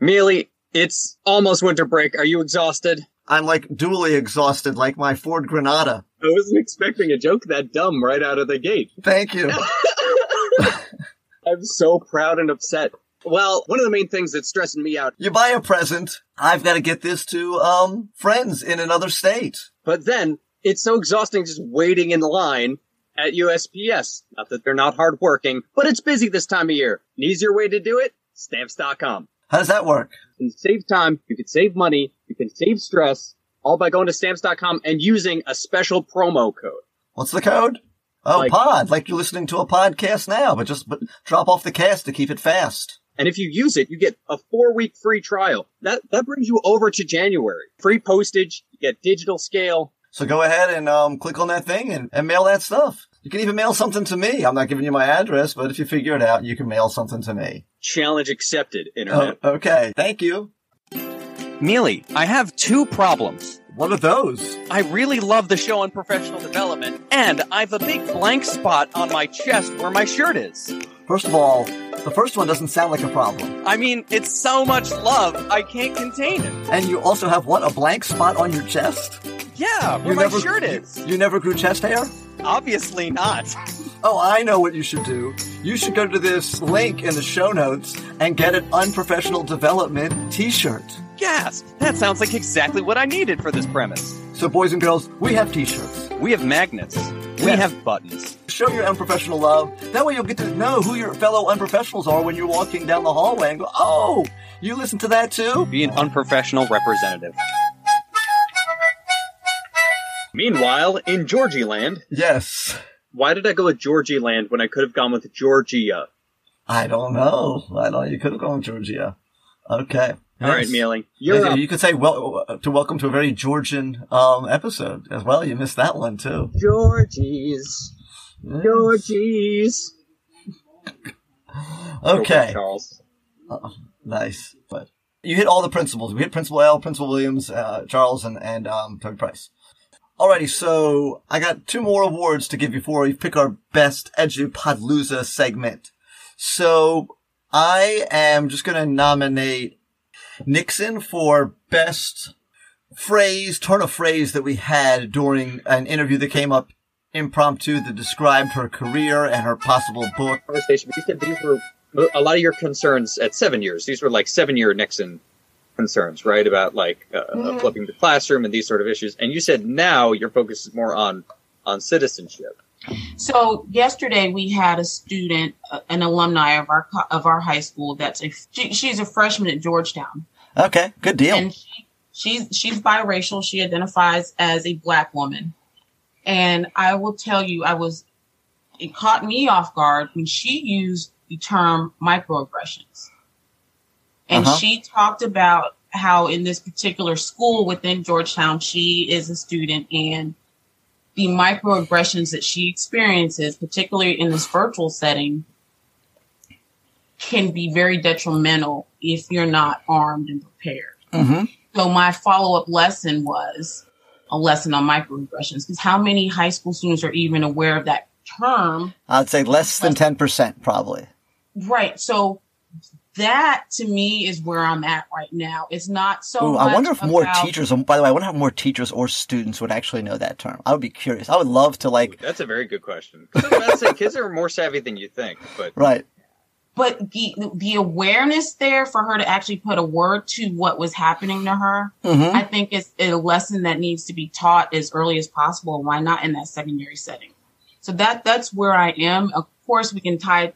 Mealey, it's almost winter break. Are you exhausted? I'm like duly exhausted, like my Ford Granada. I wasn't expecting a joke that dumb right out of the gate. Thank you. I'm so proud and upset. Well, one of the main things that's stressing me out, you buy a present. I've got to get this to um friends in another state. but then it's so exhausting just waiting in line at USPS. Not that they're not hardworking, but it's busy this time of year. An easier way to do it? Stamps.com. How does that work? You can save time, you can save money, you can save stress, all by going to stamps.com and using a special promo code. What's the code? Oh, Like- pod, like you're listening to a podcast now, but just but drop off the cast to keep it fast. And if you use it, you get a four week free trial. That, that brings you over to January. Free postage, you get digital scale. So go ahead and um, click on that thing and, and mail that stuff. You can even mail something to me. I'm not giving you my address, but if you figure it out, you can mail something to me. Challenge accepted, Oh, internet. okay. Thank you. Mealey, I have two problems. What are those? I really love the show on professional development, and I've a big blank spot on my chest where my shirt is. First of all, the first one doesn't sound like a problem. I mean, it's so much love, I can't contain it. And you also have what? A blank spot on your chest? Yeah, where You my never- shirt is. You never grew chest hair? Obviously not. Oh, I know what you should do. You should go to this link in the show notes and get an unprofessional development t-shirt. Gasp! That sounds like exactly what I needed for this premise. So boys and girls, we have t-shirts. We have magnets. We Yes. have buttons. Show your unprofessional love. That way you'll get to know who your fellow unprofessionals are when you're walking down the hallway and go, oh, you listen to that too? Be an unprofessional representative. Meanwhile, in Georgie land, Yes. why did I go with Georgie land when I could have gone with Georgia? I don't know. I don't. You could have gone Georgia. Okay. All right, Yes. Mealey, you're Yes. You could say well to welcome to a very Georgian um, episode as well. You missed that one too. Georgies. Georgies. Okay, Charles. nice. But you hit all the principals. We hit Principal L, Principal Williams, uh, Charles, and and um, Toby Price. Alrighty, so I got two more awards to give you for we pick our best EduPodlooza segment. So I am just going to nominate Nixon for best phrase, turn of phrase that we had during an interview that came up impromptu that described her career and her possible book. Conversation. You said these were a lot of your concerns at seven years. These were like seven year Nixon concerns, right? About like uh, flipping the classroom and these sort of issues. And you said now your focus is more on on citizenship. So yesterday we had a student, uh, an alumni of our of our high school. That's a she, she's a freshman at Georgetown, Okay, good deal. and she, she's she's biracial. She identifies as a black woman, and I will tell you, I was it caught me off guard when she used the term microaggressions, and Uh-huh. she talked about how in this particular school within Georgetown, she is a student and the microaggressions that she experiences, particularly in this virtual setting, can be very detrimental if you're not armed and prepared. hmm So my follow up lesson was a lesson on microaggressions because how many high school students are even aware of that term? I'd say less than 10% probably. Right. So that to me is where I'm at right now. It's not so. Ooh, I wonder if more teachers, by the way, I wonder if more teachers or students would actually know that term. I would be curious. I would love to like, That's a very good question. I was about to say kids are more savvy than you think, but right. but the the awareness there for her to actually put a word to what was happening to her, hmm I think it's a lesson that needs to be taught as early as possible. Why not in that secondary setting? So that that's where I am. Of course, we can tie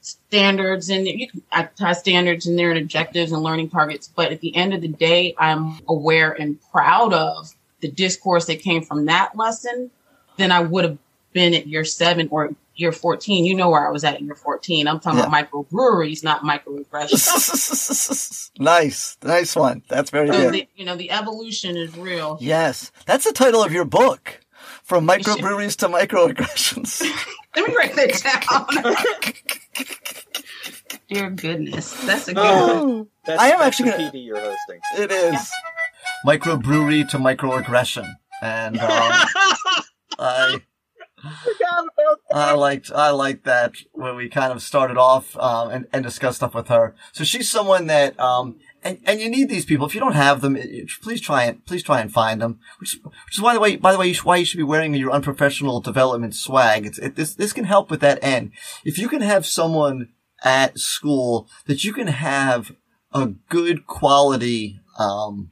standards and you can tie standards in there and objectives and learning targets. But at the end of the day, I'm aware and proud of the discourse that came from that lesson. Then I would have been at year seven or year 14. You know where I was at in year 14. I'm talking Yeah. about microbreweries, not microaggressions. nice. Nice one. That's very so good. the, you know, the evolution is real. Yes. That's the title of your book. From microbreweries to microaggressions. Let me write that down. Dear goodness, that's a good one. Oh, that's, I am that's actually the gonna- PD you're hosting. it is. Microbrewery to microaggression. And um, I I liked I liked that when we kind of started off um, and and discussed stuff with her. So she's someone that um, and, and you need these people. If you don't have them, please try and please try and find them. Which, which is why the way, by the way, you should, why you should be wearing your unprofessional development swag. It's it, this this can help with that end. If you can have someone at school that you can have a good quality um,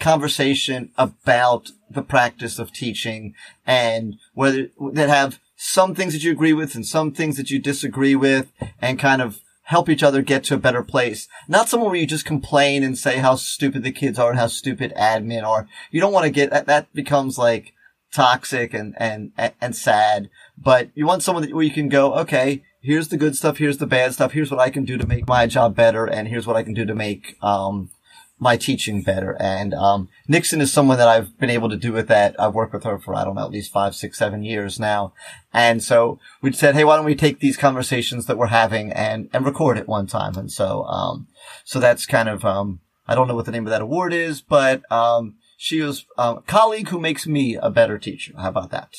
conversation about the practice of teaching and whether that have some things that you agree with and some things that you disagree with and kind of help each other get to a better place. Not someone where you just complain and say how stupid the kids are and how stupid admin are. You don't want to get that, that becomes like toxic and, and, and sad, but you want someone that, where you can go, okay, here's the good stuff, here's the bad stuff, here's what I can do to make my job better, and here's what I can do to make, um, my teaching better. And um, Nixon is someone that I've been able to do with that. I've worked with her for I don't know at least five, six, seven years now. And so we said, hey, why don't we take these conversations that we're having and and record it one time? And so um, so that's kind of um, I don't know what the name of that award is, but um, she was a colleague who makes me a better teacher. How about that?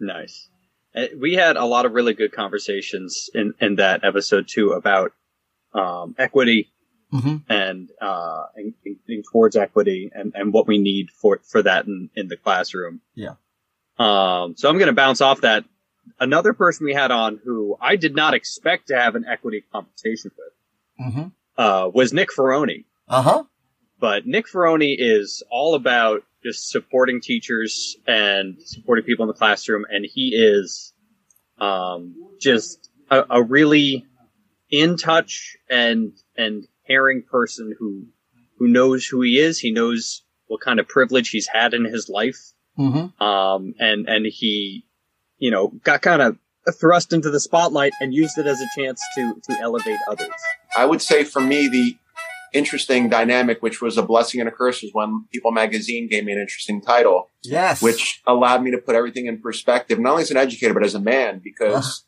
Nice. Uh, We had a lot of really good conversations in, in that episode too about um, equity hmm and uh, and, and towards equity and, and what we need for for that in, in the classroom. Yeah. Um, so I'm going to bounce off that. Another person we had on who I did not expect to have an equity conversation with hmm uh, was Nick Ferroni. Uh huh. But Nick Ferroni is all about just supporting teachers and supporting people in the classroom, and he is um, just a, a really in touch and and caring person who who knows who he is. He knows what kind of privilege he's had in his life, hmm um, and and he, you know, got kind of thrust into the spotlight and used it as a chance to to elevate others. I would say for me, the interesting dynamic, which was a blessing and a curse, was when People Magazine gave me an interesting title, Yes. which allowed me to put everything in perspective, not only as an educator, but as a man, because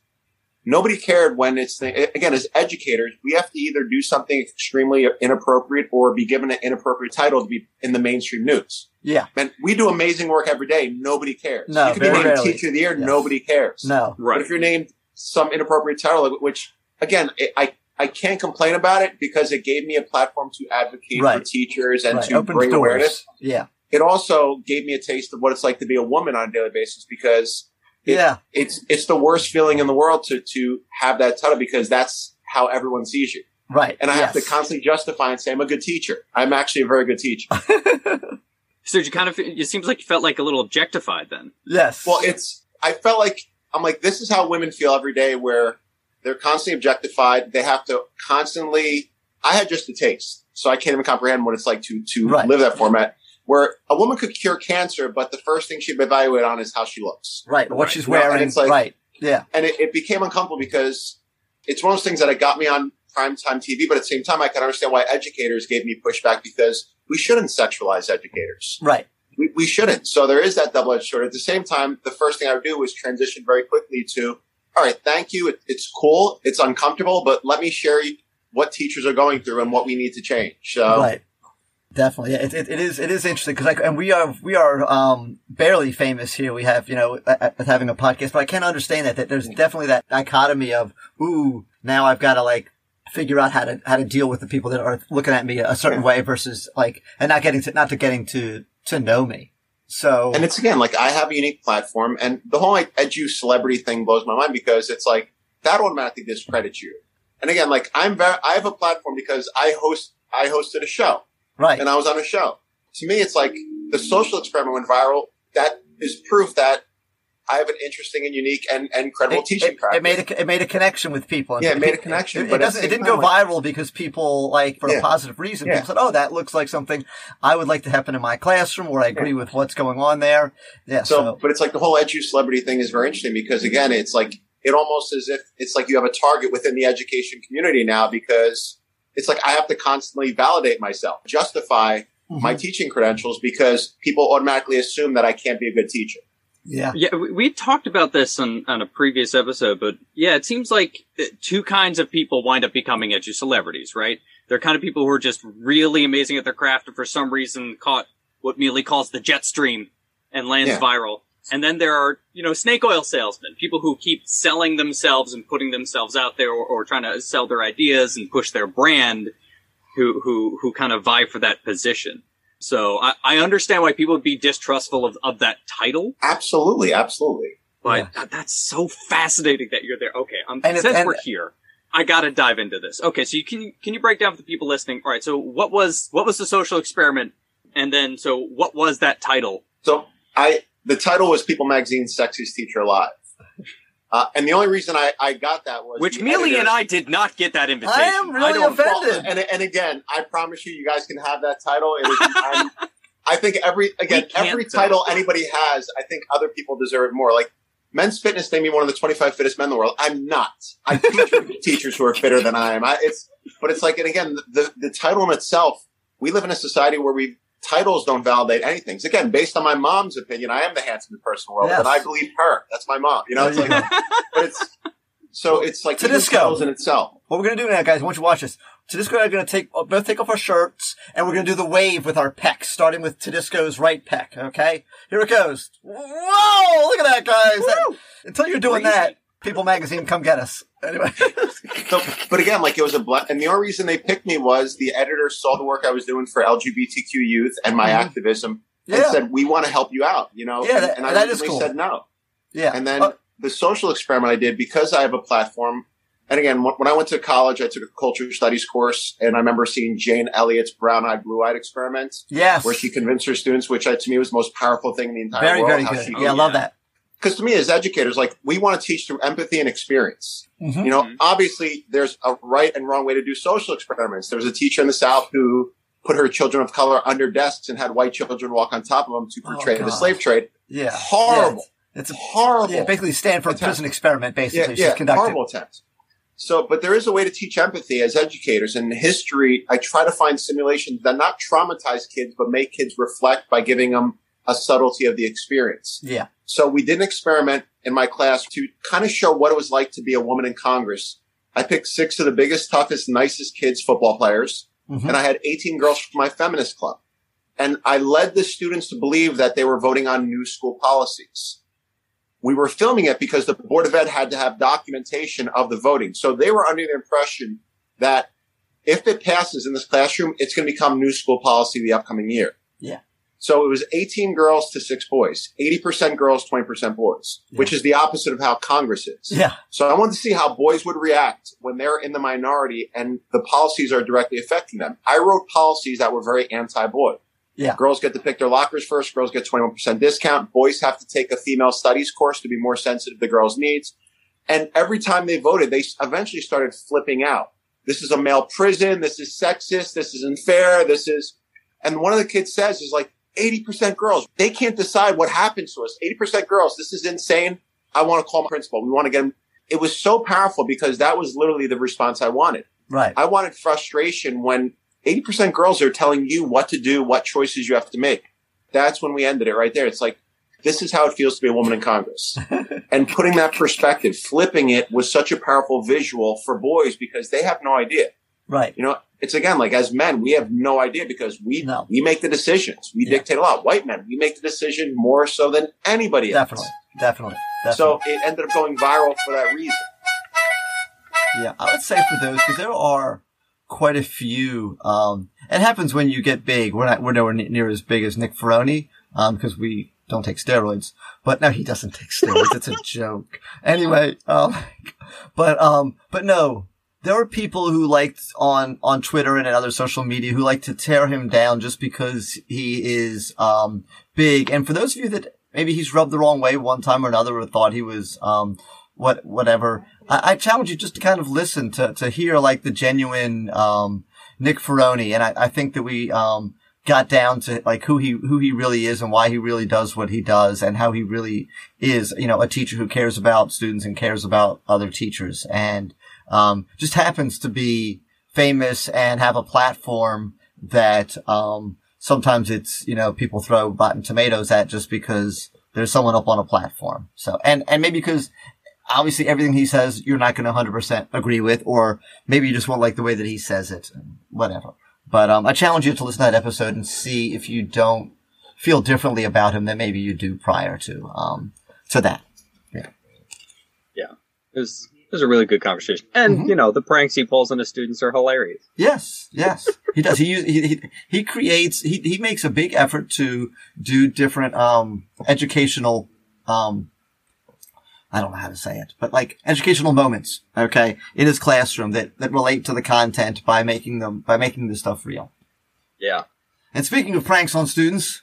nobody cared when it's, the, again, as educators, we have to either do something extremely inappropriate or be given an inappropriate title to be in the mainstream news. yeah. Man, we do amazing work every day. Nobody cares. No, you can be very named rarely. Teacher of the Year. Yes. Nobody cares. No. Right. But if you're named some inappropriate title, which again, I- I, I can't complain about it because it gave me a platform to advocate for teachers and Right. to Opens bring doors. awareness. Yeah. It also gave me a taste of what it's like to be a woman on a daily basis because it- Yeah. it's it's the worst feeling in the world to to have that title because that's how everyone sees you. Right. And I have to constantly justify and say I'm a good teacher. I'm actually a very good teacher. So you kind of it seems like you felt like a little objectified then. yes. Well, it's I felt like I'm like this is how women feel every day where they're constantly objectified. They have to constantly. I had just a taste, so I can't even comprehend what it's like to to Right. live that format. Where a woman could cure cancer, but the first thing she'd be evaluated on is how she looks, right. What Right. she's You know, and wearing. it's like- right. Yeah. and it, it became uncomfortable because it's one of those things that it got me on primetime TV. But at the same time, I can understand why educators gave me pushback because we shouldn't sexualize educators. Right. we, we shouldn't. So there is that double edged sword. At the same time, the first thing I would do was transition very quickly to, all right, thank you. It, it's cool. It's uncomfortable, but let me share what teachers are going through and what we need to change. So Right. Definitely, yeah. It, it, it is. It is interesting because, like, and we are we are um, barely famous here. We have you know having a podcast, but I can understand that that there's definitely that dichotomy of ooh, now I've got to like figure out how to how to deal with the people that are looking at me a certain way versus like and not getting to not to getting to to know me. So and it's again like I have a unique platform, and the whole like edu celebrity thing blows my mind because it's like that automatically discredits you. And again, like I'm very, I have a platform because I host I hosted a show. Right, and I was on a show. To me, it's like the social experiment went viral. That is proof that I have an interesting and unique and, and credible it, teaching it, practice. it made a it made a connection with people. And Yeah, it made a connection, It, it but at doesn't. It didn't go like- viral because people like for a positive reason. Yeah. People said, "Oh, that looks like something I would like to happen in my classroom," or I agree with what's going on there. Yeah. so, So, but it's like the whole edu celebrity thing is very interesting because again, it's like it almost as if it's like you have a target within the education community now because it's like I have to constantly validate myself, justify my Mhm. teaching credentials because people automatically assume that I can't be a good teacher. yeah, Yeah, we, we talked about this on, on a previous episode, but yeah, it seems like uh, two kinds of people wind up becoming edu celebrities, right? They're kind of people who are just really amazing at their craft and for some reason caught what Mealey calls the jet stream and lands Yeah. viral. And then there are, you know, snake oil salesmen, people who keep selling themselves and putting themselves out there or, or trying to sell their ideas and push their brand. who who who kind of vie for that position. So I, I understand why people would be distrustful of, of that title, Absolutely, absolutely. but Yeah. that- that's so fascinating that you're there. Okay, um, And since and- we're here, I gotta dive into this. Okay, so you can can you break down for the people listening? All right, so what was what was the social experiment, and then so what was that title? So I, the title was People Magazine's Sexiest Teacher Alive. Uh, and the only reason I, I got that was Which the Mealey editor- and I did not get that invitation. I am really don't- offended. Well, and, and again, I promise you, you guys can have that title. It is, I'm, I think every again, We can't, every though. title anybody has, I think other people deserve more. Like men's fitness made me one of the 25 fittest men in the world. I'm not. I teach teachers who are fitter than I am. I, it's, but it's like, and again, the the title in itself. We live in a society where we titles don't validate anything. So again, based on my mom's opinion, I am the handsomest person in the world, Yes. but I believe her. That's my mom. You know, it's like, but it's so it's like even Tudisco. titles in itself. What we're gonna do now, guys, I want you to watch this. Tudisco and I are gonna take both take off our shirts, and we're gonna do the wave with our pecs, starting with Tudisco's right pec. Okay, here it goes. Whoa! Look at that, guys. That- until you're doing that, People Magazine, come get us. Anyway, So, but again, like it was a ble- and the only reason they picked me was the editor saw the work I was doing for LGBTQ youth and my Mhm. activism and said, "We want to help you out," you know. Yeah, and, that- and I that is cool. said no. yeah. And then Uh, the social experiment I did because I have a platform. And again, when I went to college, I took a culture studies course, and I remember seeing Jane Elliott's brown-eyed, blue-eyed experiment, yes, where she convinced her students, which uh, to me was the most powerful thing in the entire very, world. very good. yeah, I love yeah. that. Because to me as educators like we want to teach through empathy and experience Mhm. you know Mhm. obviously there's a right and wrong way to do social experiments there was a teacher in the south who put her children of color under desks and had white children walk on top of them to Oh, portray the slave trade Yeah, horrible Yeah, it's a horrible yeah, basically Stanford Attempt. prison experiment. Basically, yeah, she's conducted. horrible attempt so but there is a way to teach empathy as educators and in history i try to find simulations that not traumatize kids but make kids reflect by giving them a subtlety of the experience Yeah, So we did an experiment in my class to kind of show what it was like to be a woman in Congress. I picked six of the biggest, toughest, nicest kids, football players, Mhm. and I had 18 girls from my feminist club. And I led the students to believe that they were voting on new school policies. We were filming it because the Board of Ed had to have documentation of the voting. So they were under the impression that if it passes in this classroom, it's going to become new school policy the upcoming year. Yeah. So it was 18 girls to six boys, 80% girls, 20% boys, which is the opposite of how Congress is. yeah, So I wanted to see how boys would react when they're in the minority and the policies are directly affecting them. I wrote policies that were very anti-boy. Yeah. Girls get to pick their lockers first. Girls get 21% discount. Boys have to take a female studies course to be more sensitive to girls' needs. And every time they voted, they eventually started flipping out. This is a male prison. This is sexist. This is unfair. This is, and one of the kids says is like 80% girls. They can't decide what happens to us. 80% girls. This is insane. I want to call my principal. We want to get him. It was so powerful because that was literally the response I wanted. right. I wanted frustration when 80% girls are telling you what to do, what choices you have to make. That's when we ended it right there. It's like, this is how it feels to be a woman in Congress. and putting that perspective, flipping it was such a powerful visual for boys because they have no idea. Right. You know, it's again like as men, we have no idea because we No. we make the decisions. We Yeah. dictate a lot. White men, we make the decision more so than anybody else. Definitely. Definitely. Definitely. So it ended up going viral for that reason. Yeah, I would say for those because there are quite a few. Um, it happens when you get big. We're not we're nowhere near as big as Nick Ferroni um, because we don't take steroids. But no, he doesn't take steroids. it's a joke. Anyway, um, but um, but no. There are people who liked on, on Twitter and other social media who like to tear him down just because he is, um, big. And for those of you that maybe he's rubbed the wrong way one time or another or thought he was, um, what, whatever. I, I challenge you just to kind of listen to, to hear like the genuine, um, Nick Ferroni. And I, I think that we, um, got down to like who he, who he really is and why he really does what he does and how he really is, you know, a teacher who cares about students and cares about other teachers and, um, just happens to be famous and have a platform that, um, sometimes it's, you know, people throw rotten tomatoes at just because there's someone up on a platform. So, and, and maybe because obviously everything he says you're not going to 100% agree with, or maybe you just won't like the way that he says it, whatever. But, um, I challenge you to listen to that episode and see if you don't feel differently about him than maybe you do prior to, um, to that. It was was a really good conversation. And, Mhm. you know, the pranks he pulls on his students are hilarious. Yes, yes, he does. He, he he he creates. He he makes a big effort to do different um educational um. I don't know how to say it, but like educational moments, okay, in his classroom that, that relate to the content by making them, by making this stuff real. Yeah. And speaking of pranks on students,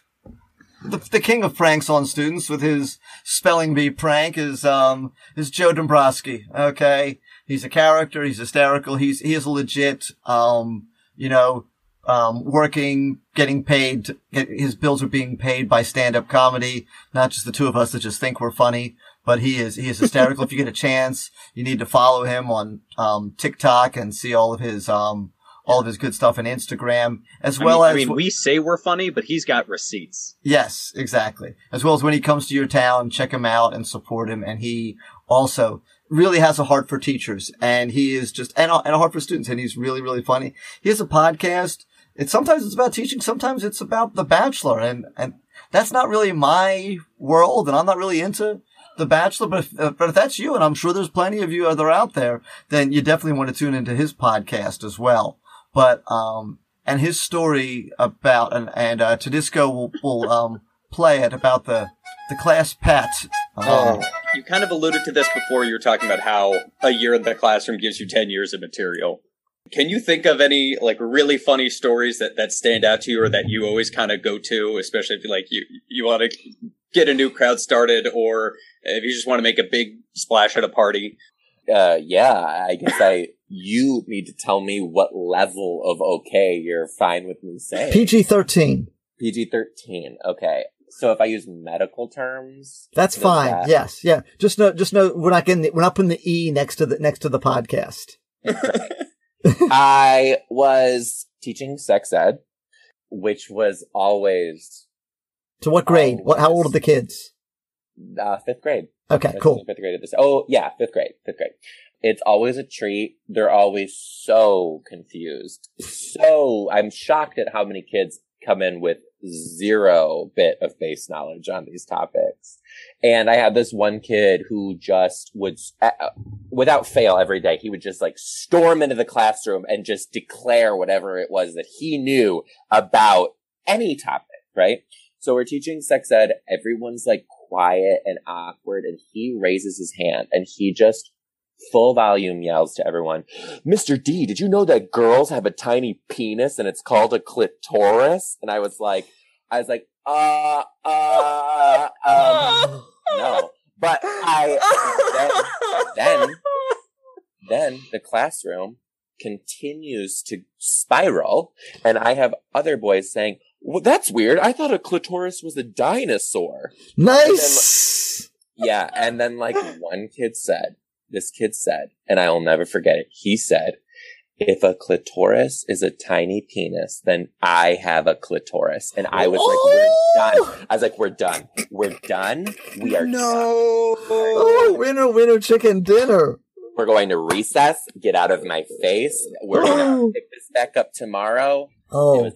the, the king of pranks on students with his spelling bee prank is, um, is Joe Dombrowski. Okay. He's a character. He's hysterical. He's, he is a legit, um, you know, um, working, getting paid. Get, his bills are being paid by stand-up comedy, not just the two of us that just think we're funny. But he is he is hysterical. if you get a chance, you need to follow him on um, TikTok and see all of his um, all of his good stuff on Instagram, as I well mean, as I mean, we say we're funny, but he's got receipts. Yes, exactly. As well as when he comes to your town, check him out and support him. And he also really has a heart for teachers and he is just, and a, and a heart for students. And he's really, really funny. He has a podcast. It's sometimes it's about teaching. Sometimes it's about The Bachelor and, and that's not really my world. And I'm not really into The Bachelor, but if, uh, but if that's you, and I'm sure there's plenty of you other out there, then you definitely want to tune into his podcast as well. But, um, and his story about and and uh, Tudisco will will um play it about the the class pet. Um, You kind of alluded to this before. You were talking about how a year in the classroom gives you 10 years of material. Can you think of any like really funny stories that, that stand out to you or that you always kind of go to, especially if you like you, you want to get a new crowd started or if you just want to make a big splash at a party? Uh, yeah, I guess I, you need to tell me what level of okay you're fine with me saying. PG thirteen. PG 13. Okay. So if I use medical terms, That's fine. that- Yes, yeah. Just know, just know, we're not getting, the, we're not putting the e next to the next to the podcast. I was teaching sex ed, which was always To what grade? Oh, what? How old are the kids? uh, fifth grade. Okay, cool. Fifth grade at this. Oh, yeah, fifth grade. Fifth grade. It's always a treat. They're always so confused. So I'm shocked at how many kids come in with zero bit of base knowledge on these topics. And I had this one kid who just would, uh, without fail every day, he would just like storm into the classroom and just declare whatever it was that he knew about any topic, right? So we're teaching sex ed. Everyone's like quiet and awkward and he raises his hand and he just full volume yells to everyone, Mr. D, did you know that girls have a tiny penis and it's called a clitoris? And I was like, I was like, uh, uh, um, no. But I, then, then, then the classroom continues to spiral and I have other boys saying, well, that's weird. I thought a clitoris was a dinosaur. Nice. Yeah. And then like one kid said, this kid said, and I'll never forget it. He said, if a clitoris is a tiny penis, then I have a clitoris. And I was like, we're done. I was like, we're done. We're done. We are done. Oh, winner, winner, chicken dinner. We're going to recess. Get out of my face. We're going Oh. to pick this back up tomorrow. It Oh, was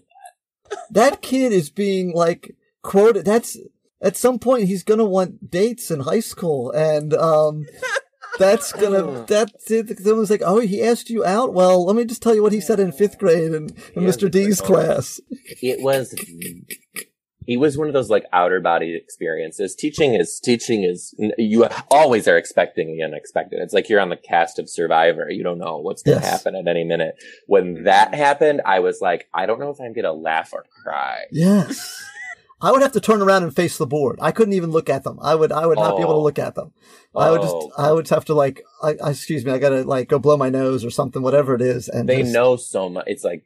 that kid is being like quoted. That's at some point he's gonna want dates in high school, and um, that's gonna That's that someone's like, oh, he asked you out. Well, let me just tell you what he said in fifth grade in, in Yeah, Mr. D's oh. class. it was it was one of those like outer body experiences teaching is teaching is you always are expecting the unexpected it's like you're on the cast of survivor you don't know what's going to Yes. happen at any minute when that happened i was like i don't know if i'm going to laugh or cry Yes. I would have to turn around and face the board. I couldn't even look at them. I would, I would not be able to Oh. look at them. I would just, Oh. I would have to like, I, I, excuse me, I gotta like go blow my nose or something, whatever it is. And they just- know so much it's like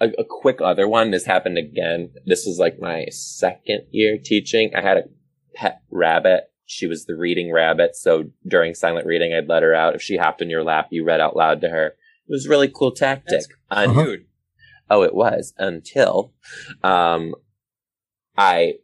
a, a quick other one this happened again this was like my second year teaching i had a pet rabbit she was the reading rabbit so during silent reading i'd let her out if she hopped in your lap you read out loud to her it was a really cool tactic That's Uh-huh. Oh it was until um i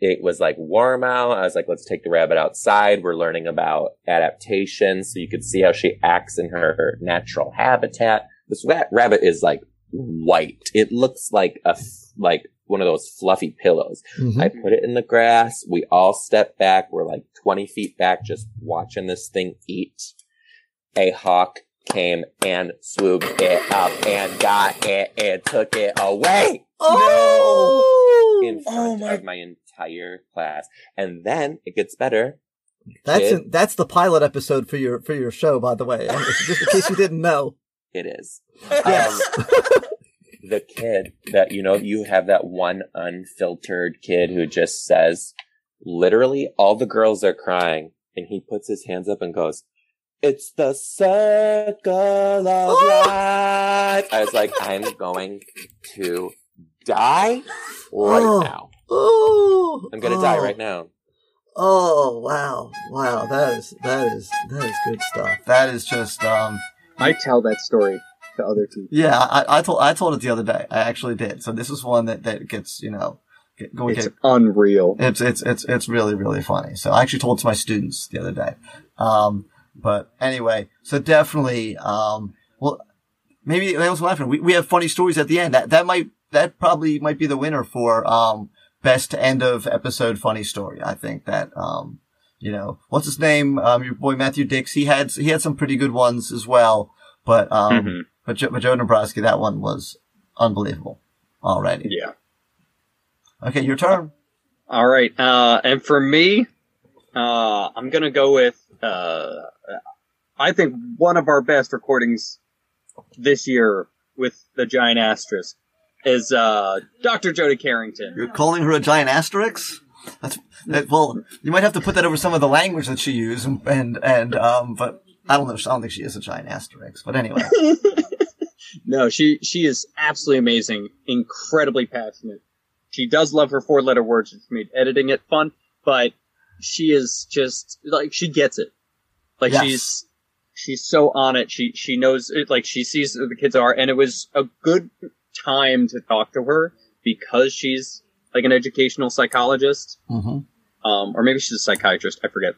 it was like warm out. I was like let's take the rabbit outside. We're learning about adaptation. So you could see how she acts in her natural habitat. This rabbit is like white. It looks like a, like one of those fluffy pillows. Mhm. i put it in the grass. We all step back. We're like 20 feet back just watching this thing eat. A hawk came and swooped it up and got it and took it away. Oh, in front of my entire class. And then it gets better. That's Kid. in, that's the pilot episode for your for your show, by the way. Just in case you didn't know. It is. Yes. Um, the kid that, you know, you have that one unfiltered kid who just says, literally, all the girls are crying. And he puts his hands up and goes, it's the circle of life. I was like, I'm going to die right Oh. now. Oh, I'm going to oh. die right now. Oh wow, wow, that is that is that is good stuff. That is just um I tell that story to other people. yeah. I, I told I told it the other day. I actually did. So this is one that that gets you know get, go It's get unreal. It's it's it's it's really really funny. So I actually told it to my students the other day. Um, but anyway, so definitely, um, well, maybe that was laughing. We we have funny stories at the end. That that might that probably might be the winner for um best end of episode funny story. I think that um you know what's his name um your boy Matthew Dicks he had he had some pretty good ones as well. But um Mhm. but Joe, but Joe Nebraska that one was unbelievable already. Yeah. Okay, your turn. All right. Uh, and for me, uh, I'm gonna go with. Uh, I think one of our best recordings this year with the giant asterisk is uh, Dr. Jody Carrington. You're calling her a giant asterisk? That's that, well. You might have to put that over some of the language that she used, and and, and um. But I don't know. I don't think she is a giant asterisk. But anyway, No, she she is absolutely amazing, incredibly passionate. She does love her four letter words, which made editing it fun, but she is just like she gets it. Like Yes. she's she's so on it. She she knows it. Like she sees who the kids are, and it was a good time to talk to her because she's like an educational psychologist, mm-hmm. um, or maybe she's a psychiatrist. I forget.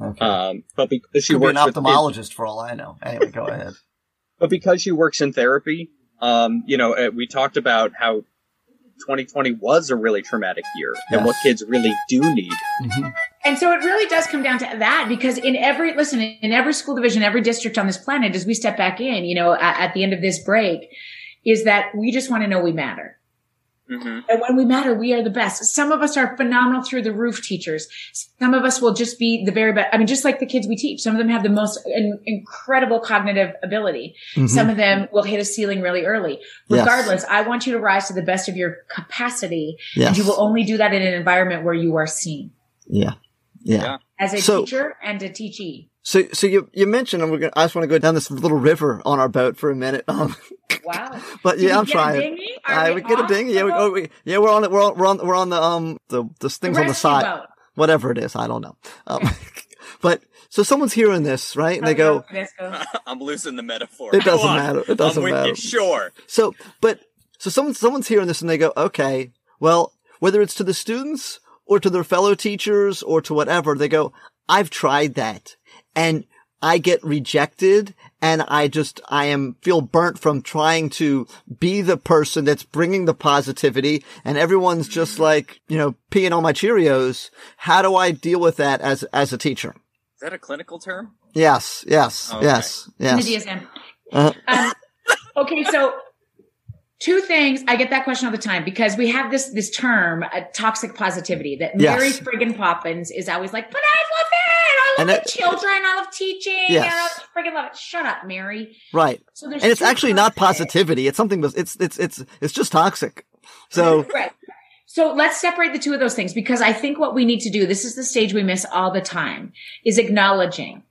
okay. Um, but because she Could be an works with ophthalmologist for all I know. Anyway, go ahead. but because she works in therapy, um, you know, uh, we talked about how 2020 was a really traumatic year and what kids really do need. hmm And so it really does come down to that because in every, listen, in every school division, every district on this planet, as we step back in, you know, at, at the end of this break, is that we just want to know we matter. Mm-hmm. And when we matter, we are the best. Some of us are phenomenal through the roof teachers. Some of us will just be the very best. I mean, just like the kids we teach, some of them have the most in- incredible cognitive ability. Some of them will hit a ceiling really early. Mm-hmm. Yes. Regardless, I want you to rise to the best of your capacity. Yes. And you will only do that in an environment where you are seen Yeah. Yeah. Yeah. as a So- teacher and a teachee. So, so you you mentioned, and we're gonna. I just want to go down this little river on our boat for a minute. Um, Wow. but yeah, we I'm get a trying. dinghy? Are I we we get a off dinghy. Yeah, we, boat? oh, we, yeah, we're on it. We're on, we're on, we're on the um the the things on the side. boat. Whatever it is, I don't know. Um, but so someone's hearing this, right? And they go, Let's. I'm losing the metaphor. It doesn't matter. It doesn't I'm with matter. You. Sure. So, but so someone someone's hearing this and they go, okay, well, whether it's to the students or to their fellow teachers or to whatever, they go, I've tried that and I get rejected and I just, I am, feel burnt from trying to be the person that's bringing the positivity and everyone's just like, you know, peeing on my Cheerios. How do I deal with that as, as a teacher? Is that a clinical term? Yes, yes, Okay. yes, In the. DSM. Uh, Um, okay, so two things. I get that question all the time because we have this this term, uh, toxic positivity, that Yes. Mary friggin' Poppins is always like, but I love it. I love the children. I love teaching. Yes. I love, friggin' love it. Shut up, Mary. right. So there's And it's actually not of it. positivity. It's something that's, it's, it's, it's, it's just toxic. So, Right. So let's separate the two of those things because I think what we need to do, this is the stage we miss all the time, is acknowledging,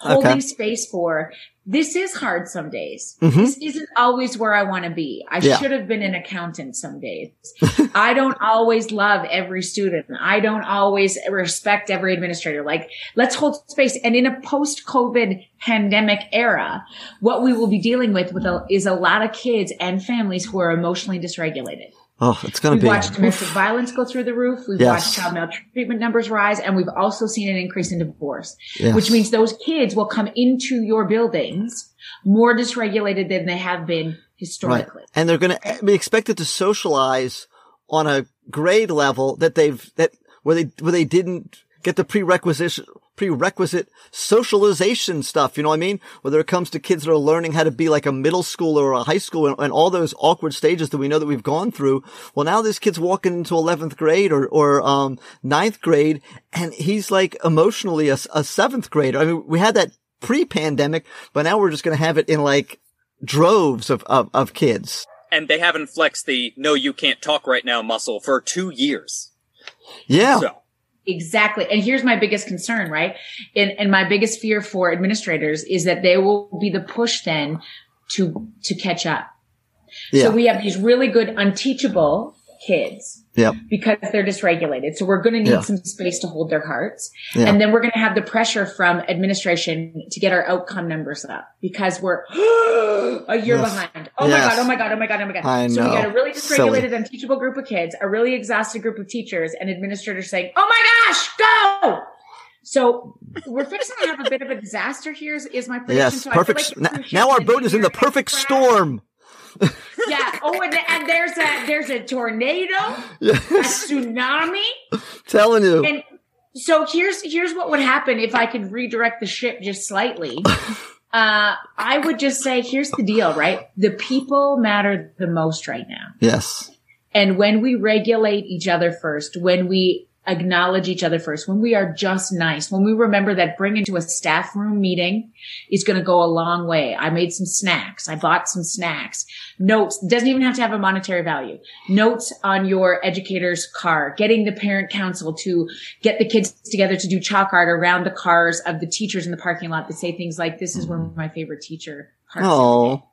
holding Okay. space for, this is hard some days. Mhm. This isn't always where I want to be. I Yeah. should have been an accountant some days. I don't always love every student. I don't always respect every administrator. Like, let's hold space. And in a post COVID pandemic era, what we will be dealing with, with a, is a lot of kids and families who are emotionally dysregulated. Oh, it's going to be. We've watched domestic violence go through the roof. We've Yes. watched child maltreatment numbers rise, and we've also seen an increase in divorce, Yes. which means those kids will come into your buildings more dysregulated than they have been Right. historically. And they're going to be expected to socialize on a grade level that they've, that, where they, where they didn't get the prerequisites, prerequisite socialization stuff. You know what I mean? Whether it comes to kids that are learning how to be like a middle schooler or a high school and, and all those awkward stages that we know that we've gone through. Well, now this kid's walking into 11th grade or, or, um, ninth grade and he's like emotionally a, a seventh grader. I mean, we had that pre-pandemic, but now we're just going to have it in like droves of, of, of kids. And they haven't flexed the no, you can't talk right now muscle for two years. Yeah. So Exactly. And here's my biggest concern, right? And, and my biggest fear for administrators is that they will be the push then to, to catch up. Yeah. So we have these really good unteachable kids Yep. because they're dysregulated. So we're going to need Yeah. some space to hold their hearts. Yeah. And then we're going to have the pressure from administration to get our outcome numbers up because we're a year Yes. behind. Oh Yes. my God. Oh my God. Oh my God. Oh my God. I So we got a really Silly. dysregulated, unteachable group of kids, a really exhausted group of teachers and administrators saying, Oh my gosh, go. So we're fixing to have a bit of a disaster here is, is my prediction. Yes. So Perfect. like now, now our boat is in the perfect storm. Yeah. Oh, and, and there's a there's a tornado, a tsunami, Telling you. and so here's here's what would happen if I could redirect the ship just slightly. Uh, I would just say, here's the deal, right? The people matter the most right now. yes. And when we regulate each other first, when we acknowledge each other first, when we are just nice, when we remember that bringing to a staff room meeting is going to go a long way. I made some snacks. I bought some snacks. Notes doesn't even have to have a monetary value. Notes on your educator's car, getting the parent council to get the kids together to do chalk art around the cars of the teachers in the parking lot that say things like, this is where my favorite teacher parks. Oh.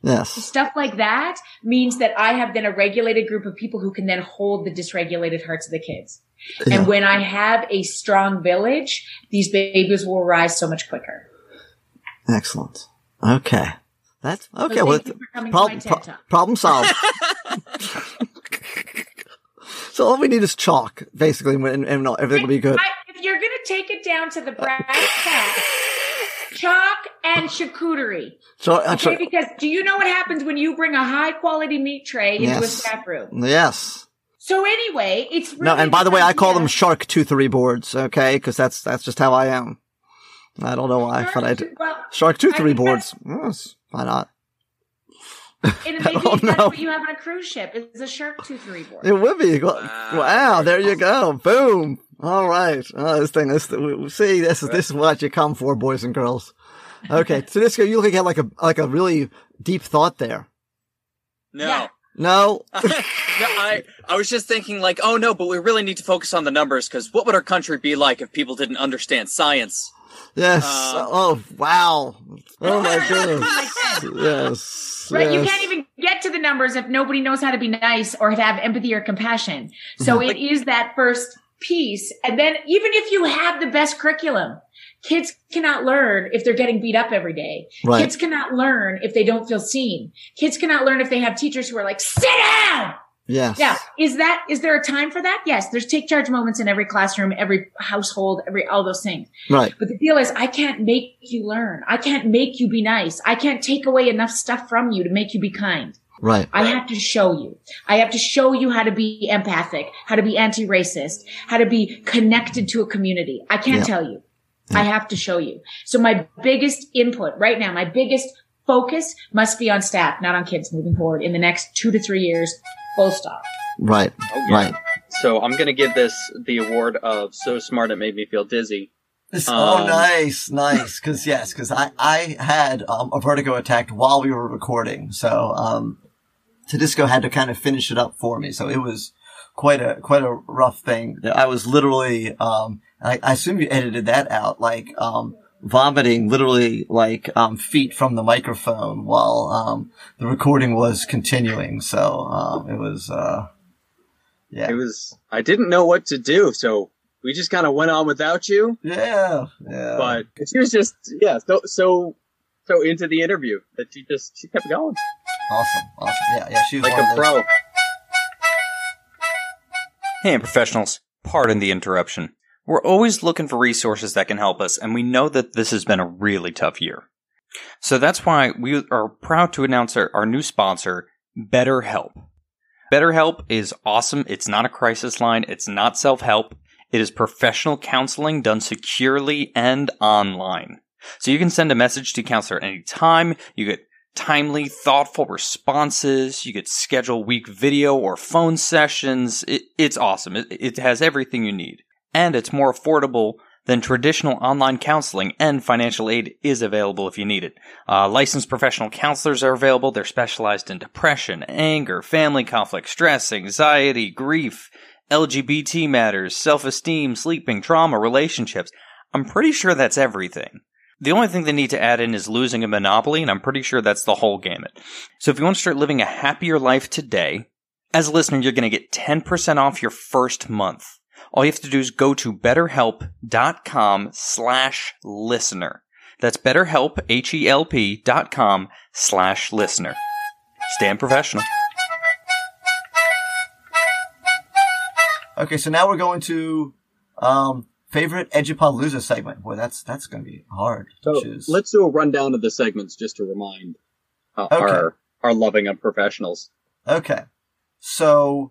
Yes. Stuff like that means that I have then a regulated group of people who can then hold the dysregulated hearts of the kids. Yeah. And when I have a strong village, these babies will rise so much quicker. Excellent. Okay. That's okay. So well, thank you for coming problem, to my TED pro- problem solved. so all we need is chalk, basically, and, and everything will be good. I, if you're going to take it down to the brass tacks, chalk and charcuterie. So, uh, Okay, because do you know what happens when you bring a high quality meat tray into a Yes. staff room? yes. So anyway, it's really No, and by the way, this I call them shark toothery boards, okay? Because that's that's just how I am. I don't know why, but I do. Well, Shark I toothery think boards. Yes, why not? And I maybe don't that's know. what you have on a cruise ship is a shark toothery board. It would be. Wow, there you go. Boom. All right. Oh, this thing, this, we- we- see, this is, this is what you come for, boys and girls. Okay. So this, you looking at like a, like a really deep thought there. no. Yeah. No. no, I I was just thinking like, oh no, but we really need to focus on the numbers because what would our country be like if people didn't understand science? Yes. Uh, oh, wow. Oh my goodness. Yes. Right, you can't even get to the numbers if nobody knows how to be nice or to have empathy or compassion. So Mm-hmm. it is that first piece. And then even if you have the best curriculum, kids cannot learn if they're getting beat up every day. Right. Kids cannot learn if they don't feel seen. Kids cannot learn if they have teachers who are like, sit down. Yes. Now, is that, is there a time for that? Yes. There's take charge moments in every classroom, every household, every, all those things. Right. But the deal is, I can't make you learn. I can't make you be nice. I can't take away enough stuff from you to make you be kind. Right. I have to show you. I have to show you how to be empathic, how to be anti-racist, how to be connected to a community. I can't Yeah. tell you. I have to show you. So my biggest input right now, my biggest focus must be on staff, not on kids moving forward in the next two to three years. Full stop. Right. Oh, yeah. Right. So I'm going to give this the award of so smart it made me feel dizzy. This- oh, Um, nice, nice. Because yes, because I I had um, a vertigo attack while we were recording, so um, Tudisco had to kind of finish it up for me. So it was quite a quite a rough thing. I was literally, um, I, I assume you edited that out, like um, vomiting literally like um, feet from the microphone while um, the recording was continuing. So um, it was, uh, yeah, It was I didn't know what to do, so we just kind of went on without you. yeah, yeah. But she was just yeah, so so so into the interview that she just she kept going awesome, awesome. Yeah, yeah. She was like a pro. Hey, professionals, pardon the interruption. We're always looking for resources that can help us, and we know that this has been a really tough year. So that's why we are proud to announce our, our new sponsor, BetterHelp. BetterHelp is awesome. It's not a crisis line. It's not self-help. It is professional counseling done securely and online. So you can send a message to counselor anytime. You get timely, thoughtful responses. You get schedule week video or phone sessions. It, it's awesome. It, it has everything you need. And it's more affordable than traditional online counseling and financial aid is available if you need it. Uh, licensed professional counselors are available. They're specialized in depression, anger, family conflict, stress, anxiety, grief, LGBT matters, self-esteem, sleeping, trauma, relationships. I'm pretty sure that's everything. The only thing they need to add in is losing a monopoly, and I'm pretty sure that's the whole gamut. So if you want to start living a happier life today, as a listener, you're going to get 10% off your first month. All you have to do is go to betterhelp.com slash listener. That's betterhelp, H-E-L-P dot com slash listener. Stand professional. Okay, so now we're going to um, favorite Edupalooza segment. Boy, that's that's going to be hard. So to choose. let's do a rundown of the segments just to remind uh, Okay. our our loving of professionals. Okay. So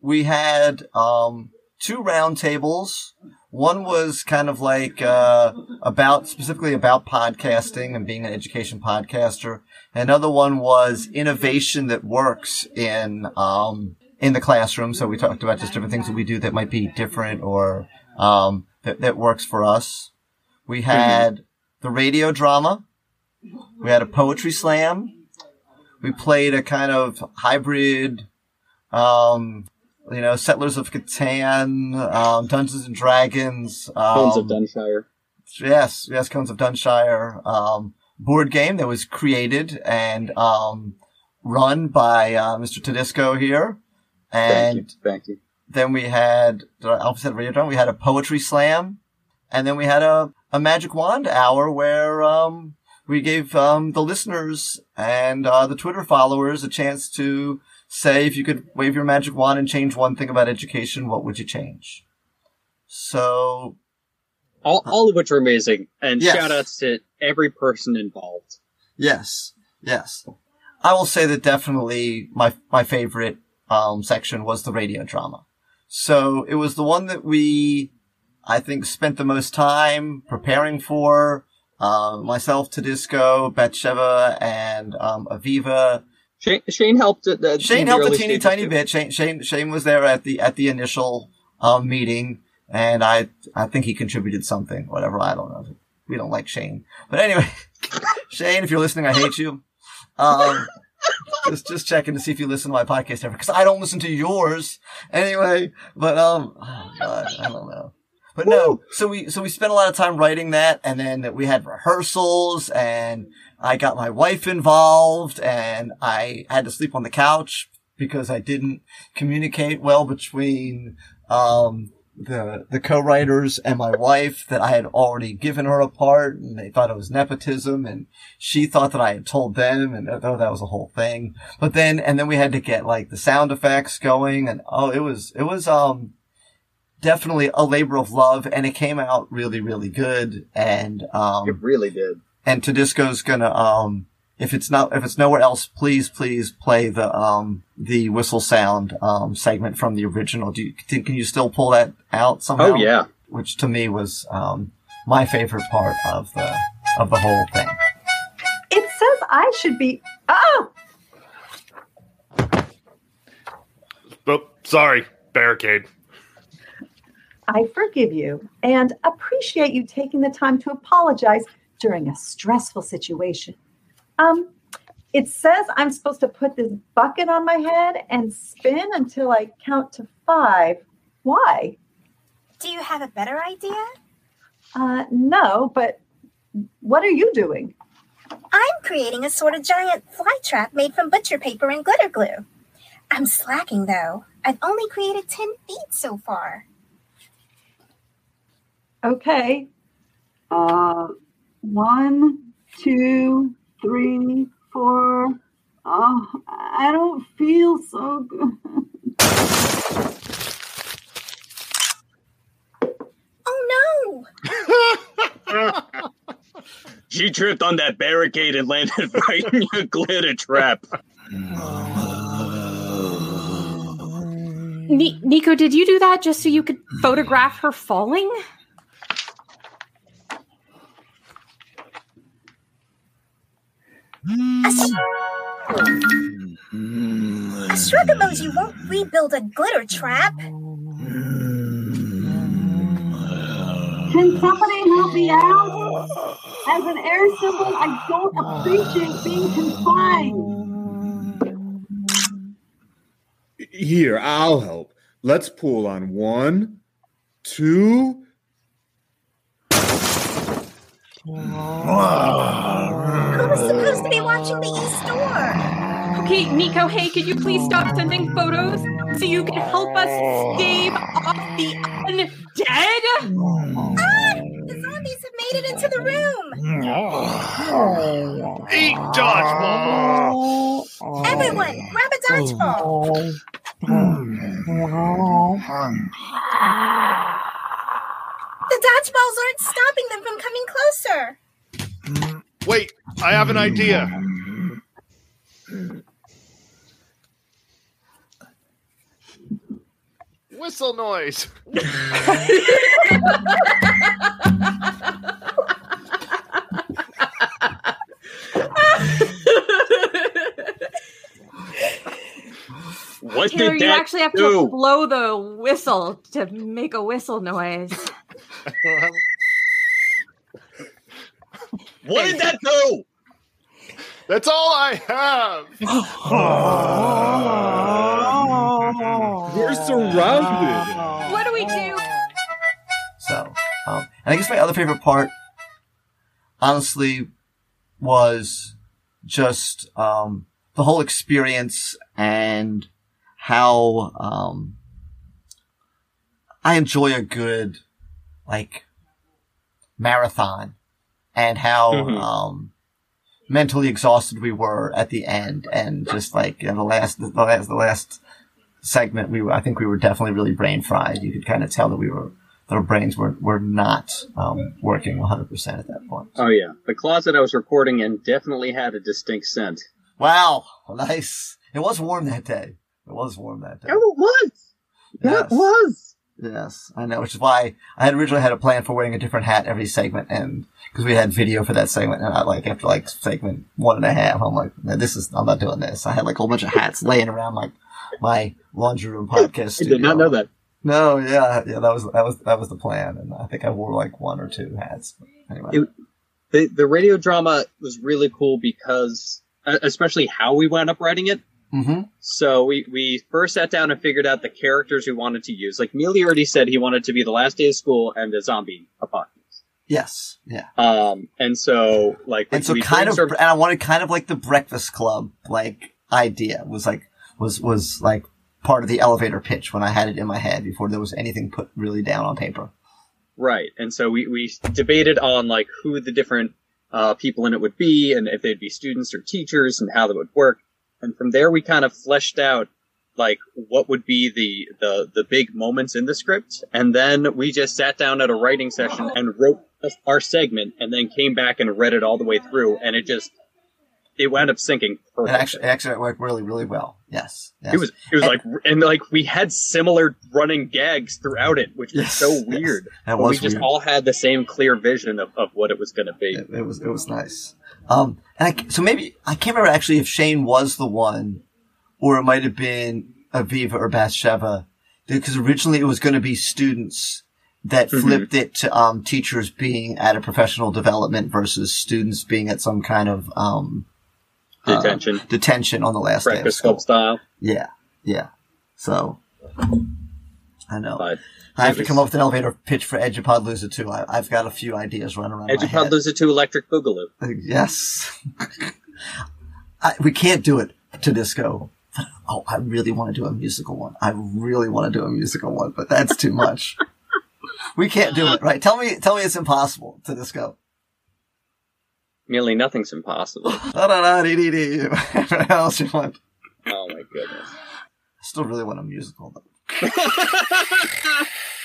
we had um, two round tables. One was kind of like uh, about specifically about podcasting and being an education podcaster. Another one was innovation that works in um, in the classroom. So we talked about just different things that we do that might be different or um, that that works for us. We had the radio drama. We had a poetry slam we played a kind of hybrid, um, you know, Settlers of Catan, um, Dungeons and Dragons, um, Bones of Dunshire. yes, yes, Cones of Dunshire, um, board game that was created and, um, run by, uh, Mr. Tudisco here. And Thank you. Thank you. then we had, I radio drama? We had a poetry slam. And then we had a, a magic wand hour where, um, we gave, um, the listeners and, uh, the Twitter followers a chance to say if you could wave your magic wand and change one thing about education, what would you change? So, All, all of which are amazing, and Yes. shout outs to every person involved. yes, yes. I will say that definitely my, my favorite, um, section was the radio drama. So it was the one that we, I think, spent the most time preparing for. Uh, myself, Tudisco, Batsheva, and um, Aviva. Shane, Shane helped. The, Shane helped a teeny tiny too. bit. Shane, Shane, Shane was there at the at the initial um, meeting, and I I think he contributed something. Whatever, I don't know. We don't like Shane, but anyway, Shane, if you're listening, I hate you. Um, just just checking to see if you listen to my podcast ever, because I don't listen to yours anyway. But um, oh God, I don't know. But no, so we so we spent a lot of time writing that, and then we had rehearsals, and I got my wife involved, and I had to sleep on the couch because I didn't communicate well between um, the the co-writers and my wife that I had already given her a part, and they thought it was nepotism, and she thought that I had told them, and oh, that was a whole thing. But then, and then we had to get like the sound effects going, and oh, it was it was um definitely a labor of love, and it came out really really good, and um It really did. And Tudisco's gonna um if it's not if it's nowhere else, please please play the um the whistle sound um segment from the original. Do you can, can you still pull that out somehow? Oh yeah. which to me was um my favorite part of the of the whole thing. It says I should be. Oh, Oh, sorry, barricade. I forgive you and appreciate you taking the time to apologize during a stressful situation. Um, it says I'm supposed to put this bucket on my head and spin until I count to five. Why? Do you have a better idea? Uh, no, but what are you doing? I'm creating a sort of giant fly trap made from butcher paper and glitter glue. I'm slacking though. I've only created 10 feet so far. Okay. Uh, one, two, three, four. Oh, I don't feel so good. Oh no! She tripped on that barricade and landed right in your glitter trap. Nico, did you do that just so you could photograph her falling? A, sh- a shrug emoji won't rebuild a glitter trap. Can somebody help me out? As an air symbol, I don't appreciate being confined. Here, I'll help. Let's pull on one, two. Who was supposed to be watching the east door? Okay, Nico, hey, could you please stop sending photos so you can help us stave off the undead? Ah! The zombies have made it into the room! Eat dodgeball! Everyone, grab a dodgeball! The dodgeballs aren't stopping them from coming closer! Wait, I have an idea. Whistle noise. What Taylor, did you that actually have do? to blow the whistle to make a whistle noise. What did that do? That's all I have. We're surrounded. What do we do? So, um, and I guess my other favorite part, honestly, was just um, the whole experience and how um, I enjoy a good like marathon, and how Mhm. um, mentally exhausted we were at the end, and just like you know, the last the last the last segment, we were I think we were definitely really brain fried. You could kind of tell that we were that our brains were were not um, working 100 percent at that point. Oh yeah, the closet I was recording in definitely had a distinct scent. Wow, nice. It was warm that day. It was warm that day. Oh, it was. Yes. It was. Yes, I know, which is why I had originally had a plan for wearing a different hat every segment, and because we had video for that segment, and I like after like segment one and a half, I'm like, "No, this is I'm not doing this. I had like a whole bunch of hats laying around like my laundry room podcast. I did not know that. No, yeah, yeah, that was that was that was the plan, and I think I wore like one or two hats. Anyway, It- The the radio drama was really cool because, especially how we wound up writing it. Mm-hmm. So we we first sat down and figured out the characters we wanted to use. Like Mealey already said, he wanted to be the last day of school and a zombie apocalypse. yes, yeah. Um, and so like and so we kind of, and I wanted kind of like the Breakfast Club like idea was like was was like part of the elevator pitch when I had it in my head before there was anything put really down on paper. Right. And so we, we debated on like who the different uh, people in it would be and if they'd be students or teachers and how that would work. And from there we kind of fleshed out like what would be the, the, the big moments in the script. And then we just sat down at a writing session and wrote our segment and then came back and read it all the way through. And it just, it wound up syncing It actually, it actually worked really, really well. Yes. yes. It was it was like and like we had similar running gags throughout it, which was Yes, so yes. weird. That but we was just all had the same clear vision of, of what it was going to be. It, it was it was nice. Um, and I, so maybe I can't remember actually if Shane was the one, or it might have been Aviva or Bathsheba, because originally it was going to be students that Mhm. flipped it to um, teachers being at a professional development versus students being at some kind of um, uh, Detention. detention on the last day of Breakfast school. Club style. Yeah, yeah. So I know. I have to come up with an elevator pitch for Edupodlooza too. I, I've got a few ideas running around head. Edupodlooza 2 Electric Boogaloo. Yes. I, we can't do it Tudisco. Oh, I really want to do a musical one. I really want to do a musical one, but that's too much. we can't do it, right? Tell me, tell me it's impossible Tudisco. Nearly nothing's impossible. Da-da-da-dee-dee-dee. what else you want? oh my goodness. I still really want a musical though.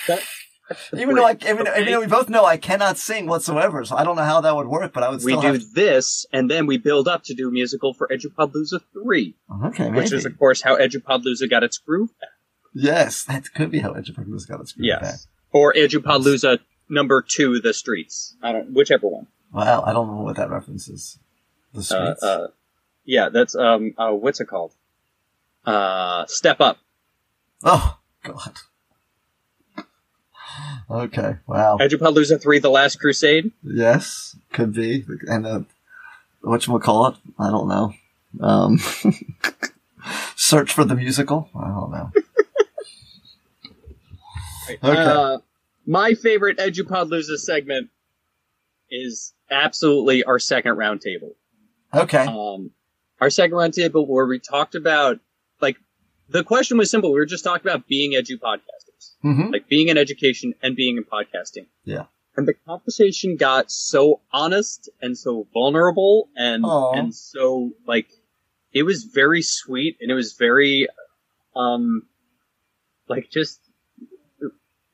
That- Even though I, even, even though we both know I cannot sing whatsoever, so I don't know how that would work, but I would we do have this, and then we build up to do a musical for Edupodlooza 3, uh-huh, Okay, which is, of course, how Edupodlooza got its groove back. Yes, that could be how Edupalooza got its back. Yes. Or Edupalooza number two, the streets. I don't, whichever one. Wow, I don't know what that reference is. The Uh, streets. uh, yeah, that's um, uh, what's it called? Uh, Step Up. oh God. Okay. Wow. Edupalooza three, The Last Crusade. Yes, could be. And uh, what you call it? I don't know. Um, search for the musical. I don't know. Okay. Uh, my favorite Edupalooza segment is absolutely our second round table. Okay. Um, our second round table where we talked about like the question was simple. We were just talking about being edu podcasters, Mhm. like being in education and being in podcasting. Yeah. And the conversation got so honest and so vulnerable and Aw. and so like it was very sweet and it was very um like just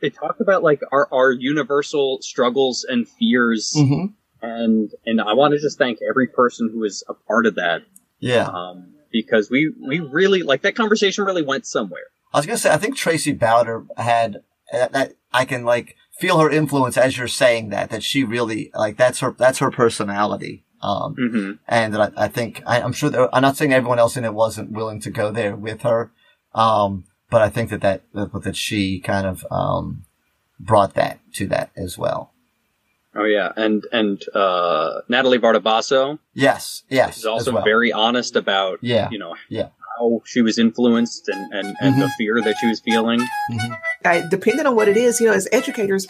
it talked about like our our universal struggles and fears Mhm. and and I want to just thank every person who was a part of that Yeah. um because we we really like that conversation really went somewhere I was gonna say, I think Tracy Bowder had that, that. I can like feel her influence as you're saying that. That she really like that's her. That's her personality. Um, Mm-hmm. and that I, I think I, I'm sure. There, I'm not saying everyone else in it wasn't willing to go there with her. Um, but I think that that that, that she kind of um brought that to that as well. oh yeah and and uh Natalie Vardabasso Yes. Yes. is also well. very honest about Yeah. you know Yeah. how she was influenced and and, and the Mhm. fear that she was feeling I, depending on what it is, you know, as educators,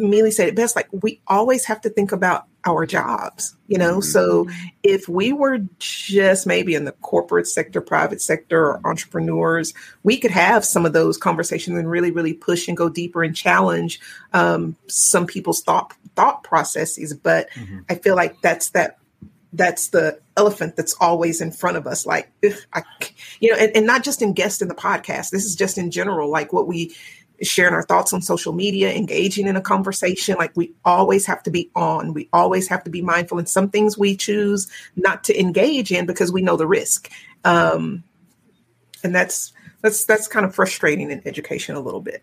Mealey said it best, like we always have to think about our jobs, you know? So if we were just maybe in the corporate sector, private sector, or entrepreneurs, we could have some of those conversations and really, really push and go deeper and challenge um, some people's thought thought processes. But I feel like that's that that's the elephant that's always in front of us like I, you know and, and not just in guests in the podcast this is just in general like what we sharing our thoughts on social media engaging in a conversation. Like we always have to be on. We always have to be mindful and some things we choose not to engage in because we know the risk. Um and that's that's that's kind of frustrating in education a little bit.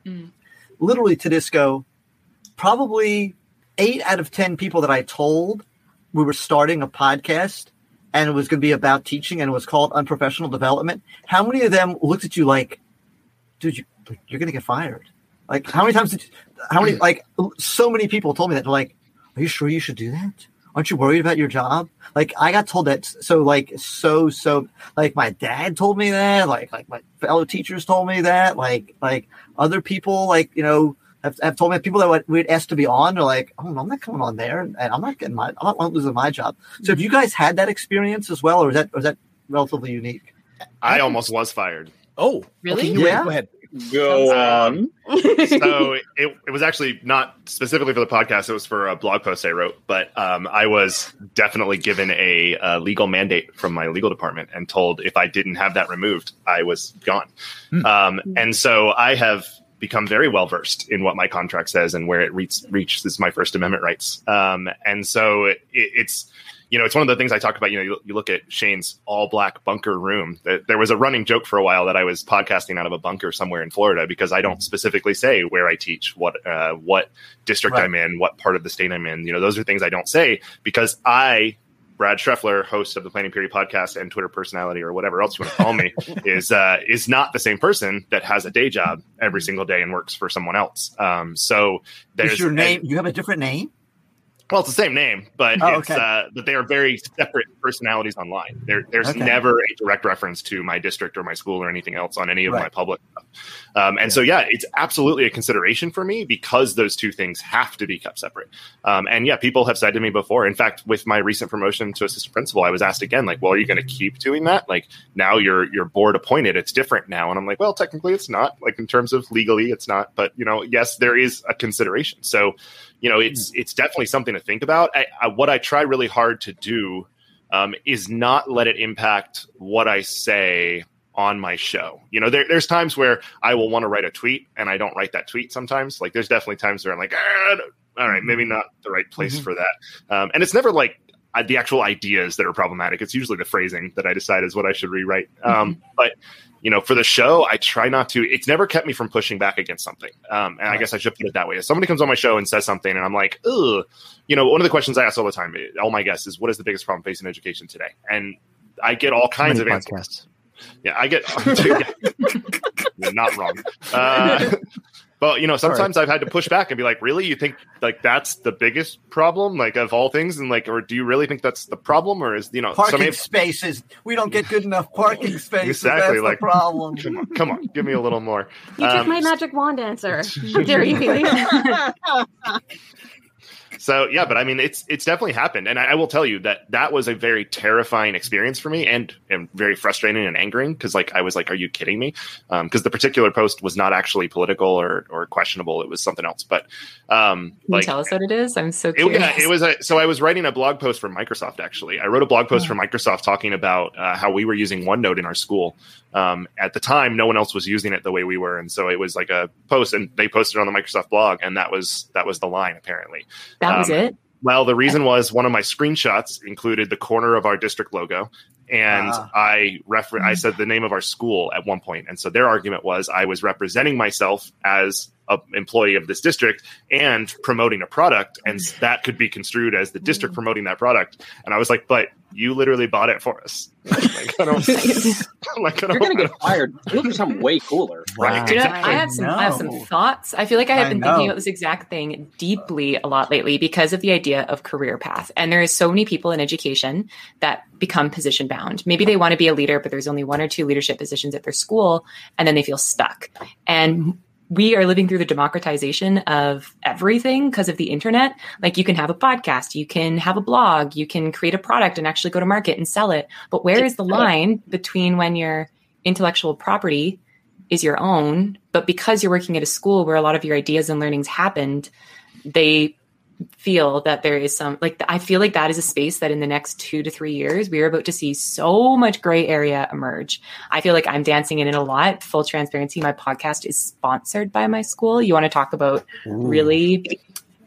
Literally Tudisco, probably eight out of 10 people that I told we were starting a podcast and it was going to be about teaching and it was called Unprofessional Development. How many of them looked at you like, dude, you, you're going to get fired? Like, how many times did you, how many, like, so many people told me that. They're like, are you sure you should do that? Aren't you worried about your job? Like, I got told that. So, like, so, so, like, my dad told me that. Like, like my fellow teachers told me that. Like, like other people, like, you know, have, have told me people that we'd asked to be on. They're like, oh, I'm not coming on there, and I'm not getting my, I'm not losing my job. So, have you guys had that experience as well, or is that, or is that relatively unique? I almost was fired. Oh, Really? Okay, Yeah. Go ahead. Go Um, on so it, it was actually not specifically for the podcast. It was for a blog post I wrote, but um, I was definitely given a, uh legal mandate from my legal department and told if I didn't have that removed, I was gone. Um, and so I have become very well versed in what my contract says and where it reach, reaches my First Amendment rights. Um, and so it, it's you know, it's one of the things I talk about. You know, you, you look at Shane's all black bunker room. There there was a running joke for a while that I was podcasting out of a bunker somewhere in Florida because I don't specifically say where I teach, what uh, what district Right. I'm in, what part of the state I'm in. You know, those are things I don't say because I. Brad Schreffler, host of the Planning Period podcast and Twitter personality or whatever else you want to call me, is uh, is not the same person that has a day job every single day and works for someone else. Um, so there's Is your name, you have a different name? Well, it's the same name, but Oh, it's okay. uh, but they are very separate personalities online. There, there's Okay. never a direct reference to my district or my school or anything else on any of my public stuff. Um, and so, yeah, it's absolutely a consideration for me because those two things have to be kept separate. Um, and yeah, people have said to me before. In fact, with my recent promotion to assistant principal, I was asked again, like, "Well, are you going to keep doing that? Like, now you're you're board appointed. It's different now." And I'm like, "Well, technically, it's not. Like, in terms of legally, it's not. But you know, yes, there is a consideration. So." You know it's it's definitely something to think about. I, I, what i try really hard to do um, is not let it impact what i say on my show. You know there, there's times where i will want to write a tweet and i don't write that tweet sometimes. Like there's definitely times where i'm like "Ah, all right maybe not the right place Mhm. for that. Um, and it's never like uh, the actual ideas that are problematic. It's usually the phrasing that i decide is what i should rewrite. Um, but you know, for the show, I try not to. It's never kept me from pushing back against something. Um, and I guess I should put it that way. If somebody comes on my show and says something, and I'm like, ugh, you know, one of the questions I ask all the time, all my guests is, what is the biggest problem facing education today? And I get all kinds of Many answers. Yeah, I get. You're not wrong. Uh, but you know, sometimes I've had to push back and be like, "Really? You think like that's the biggest problem, like of all things?" And like, or do you really think that's the problem, or is you know, Parking somebody- spaces. We don't get good enough parking spaces. exactly That's like the problem. Come on, come on, give me a little more. You took Um, my magic wand answer. How dare you, Haley? So yeah, but I mean, it's it's definitely happened, and I, I will tell you that that was a very terrifying experience for me, and and very frustrating and angering because like I was like, "Are you kidding me?" Because the particular post was not actually political or or questionable; it was something else. But um, Can like you tell us what it is? I'm so it, curious. yeah, it was a, so I was writing a blog post for Microsoft. Actually, I wrote a blog post for Microsoft talking about uh, how we were using OneNote in our school. Um, at the time, no one else was using it the way we were, and so it was like a post, and they posted it on the Microsoft blog, and that was that was the line apparently. That was Um, it? Well, the reason was one of my screenshots included the corner of our district logo, and Ah. I refer- I said the name of our school at one point, and so their argument was I was representing myself as a employee of this district and promoting a product, and that could be construed as the district promoting that product. And I was like, but you literally bought it for us. like, I don't, like, I You're don't, gonna get fired. Look for something way cooler. Right, You know, exactly. I have some I have some thoughts. I feel like I have I been know. thinking about this exact thing deeply a lot lately because of the idea of career path. And there is so many people in education that become position bound. Maybe they want to be a leader, but there's only one or two leadership positions at their school, and then they feel stuck. And we are living through the democratization of everything because of the internet. Like you can have a podcast, you can have a blog, you can create a product and actually go to market and sell it. But where is the line between when your intellectual property is your own, but because you're working at a school where a lot of your ideas and learnings happened, they feel that there is some like I feel like that is a space that in the next two to three years we are about to see so much gray area emerge. I feel like I'm dancing in it a lot. Full transparency, my podcast is sponsored by my school. You want to talk about really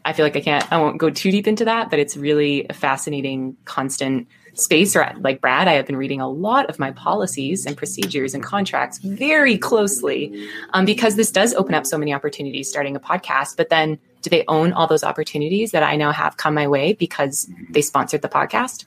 I feel like I can't I won't go too deep into that, but it's really a fascinating constant space or like Brad, I have been reading a lot of my policies and procedures and contracts very closely um, because this does open up so many opportunities starting a podcast. But then do they own all those opportunities that I now have come my way because they sponsored the podcast?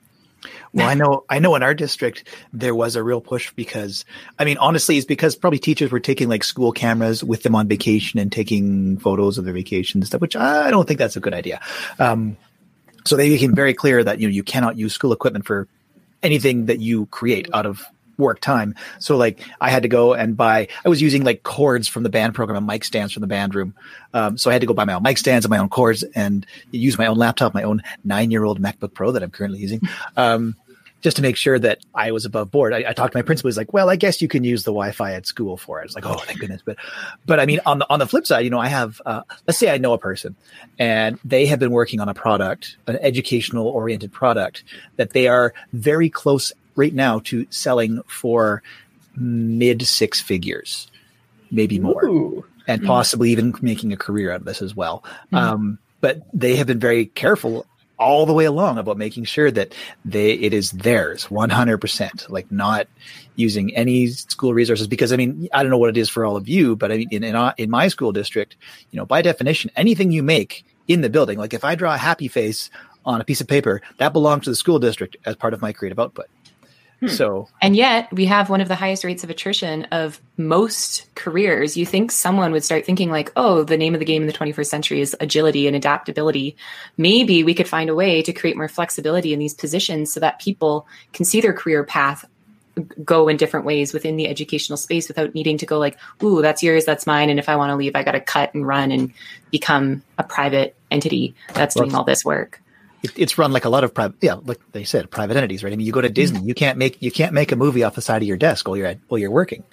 Well, I know, I know in our district, there was a real push because, I mean, honestly, it's because probably teachers were taking like school cameras with them on vacation and taking photos of their vacation and stuff, which I don't think that's a good idea. Um, so they became very clear that, you know, you cannot use school equipment for anything that you create out of work time. So like I had to go and buy, I was using like cords from the band program and mic stands from the band room. Um, so I had to go buy my own mic stands and my own cords and use my own laptop, my own nine year old MacBook Pro that I'm currently using. Um, just to make sure that I was above board. I, I talked to my principal. He's like, "Well, I guess you can use the Wi-Fi at school for it." I was like, "Oh, thank goodness!" But, but I mean, on the on the flip side, you know, I have uh, let's say I know a person, and they have been working on a product, an educational oriented product that they are very close right now to selling for mid six figures, maybe more, and possibly even making a career out of this as well. Mhm. Um, but they have been very careful all the way along about making sure that they it is theirs 100% like not using any school resources because i mean i don't know what it is for all of you but i mean in in, in my school district you know by definition anything you make in the building like if i draw a happy face on a piece of paper that belongs to the school district as part of my creative output Hmm. so And yet, we have one of the highest rates of attrition of most careers. You think someone would start thinking, like, oh, the name of the game in the 21st century is agility and adaptability. Maybe we could find a way to create more flexibility in these positions so that people can see their career path go in different ways within the educational space without needing to go, like, ooh, that's yours, that's mine. And if I want to leave, I got to cut and run and become a private entity that's doing all this work. It, it's run like a lot of private yeah like they said private entities right? I mean you go to disney you can't make you can't make a movie off the side of your desk while you're at while you're working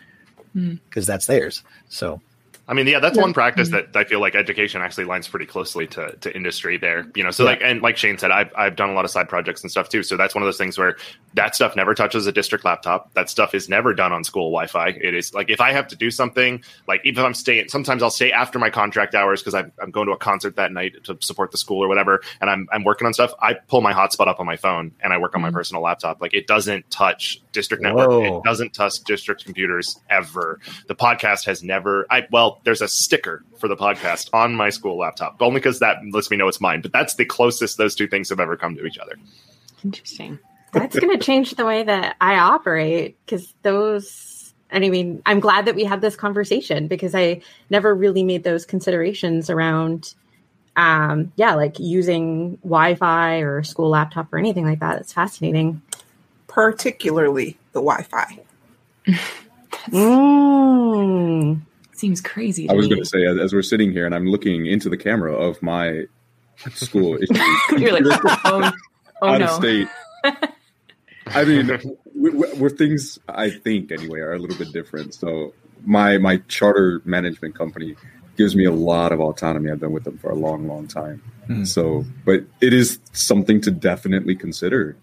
Mm. because that's theirs. So I mean, yeah, that's Yeah. one practice mm-hmm. that I feel like education actually lines pretty closely to, to industry there. You know, so Yeah. like, and like Shane said, I've, I've done a lot of side projects and stuff too. So that's one of those things where that stuff never touches a district laptop. That stuff is never done on school Wi Fi. It is like, if I have to do something, like even if I'm staying, sometimes I'll stay after my contract hours because I'm, I'm going to a concert that night to support the school or whatever. And I'm, I'm working on stuff. I pull my hotspot up on my phone and I work on my mm-hmm. personal laptop. Like it doesn't touch district network. It doesn't touch district computers ever. The podcast has never. I well, there's a sticker for the podcast on my school laptop, only because that lets me know it's mine. But that's the closest those two things have ever come to each other. Interesting. That's going to change the way that I operate because those. And I mean, I'm glad that we had this conversation because I never really made those considerations around, um, yeah, like using Wi-Fi or school laptop or anything like that. It's fascinating. particularly the Wi-Fi. Mm. Seems crazy. I was going to say, as, as we're sitting here and I'm looking into the camera of my school issues, You're like, oh, oh out no. of state. I mean, w- w- where things I think anyway are a little bit different. So my my charter management company gives me a lot of autonomy. I've been with them for a long, long time. Hmm. So, but it is something to definitely consider.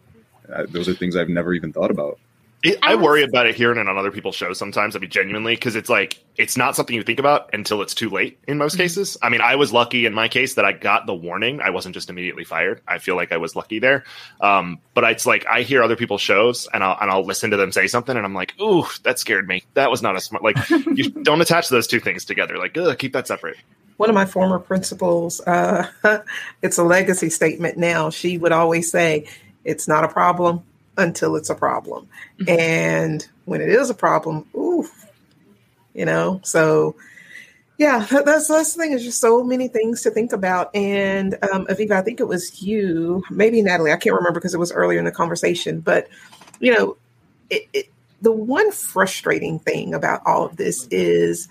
Uh, those are things I've never even thought about. It, I worry about it hearing it on other people's shows sometimes. I mean, genuinely, because it's like it's not something you think about until it's too late. In most cases, I mean, I was lucky in my case that I got the warning. I wasn't just immediately fired. I feel like I was lucky there. Um, but it's like I hear other people's shows and I'll and I'll listen to them say something, and I'm like, ooh, that scared me. That was not a smart. Like, you don't attach those two things together. Like, ugh, keep that separate. One of my former principals, uh, it's a legacy statement now. She would always say, "It's not a problem until it's a problem," and when it is a problem, oof, you know. So, yeah, that- that's that's the thing. There's just so many things to think about. And um, Aviva, I think it was you, maybe Natalie. I can't remember because it was earlier in the conversation, but you know, it, it, the one frustrating thing about all of this is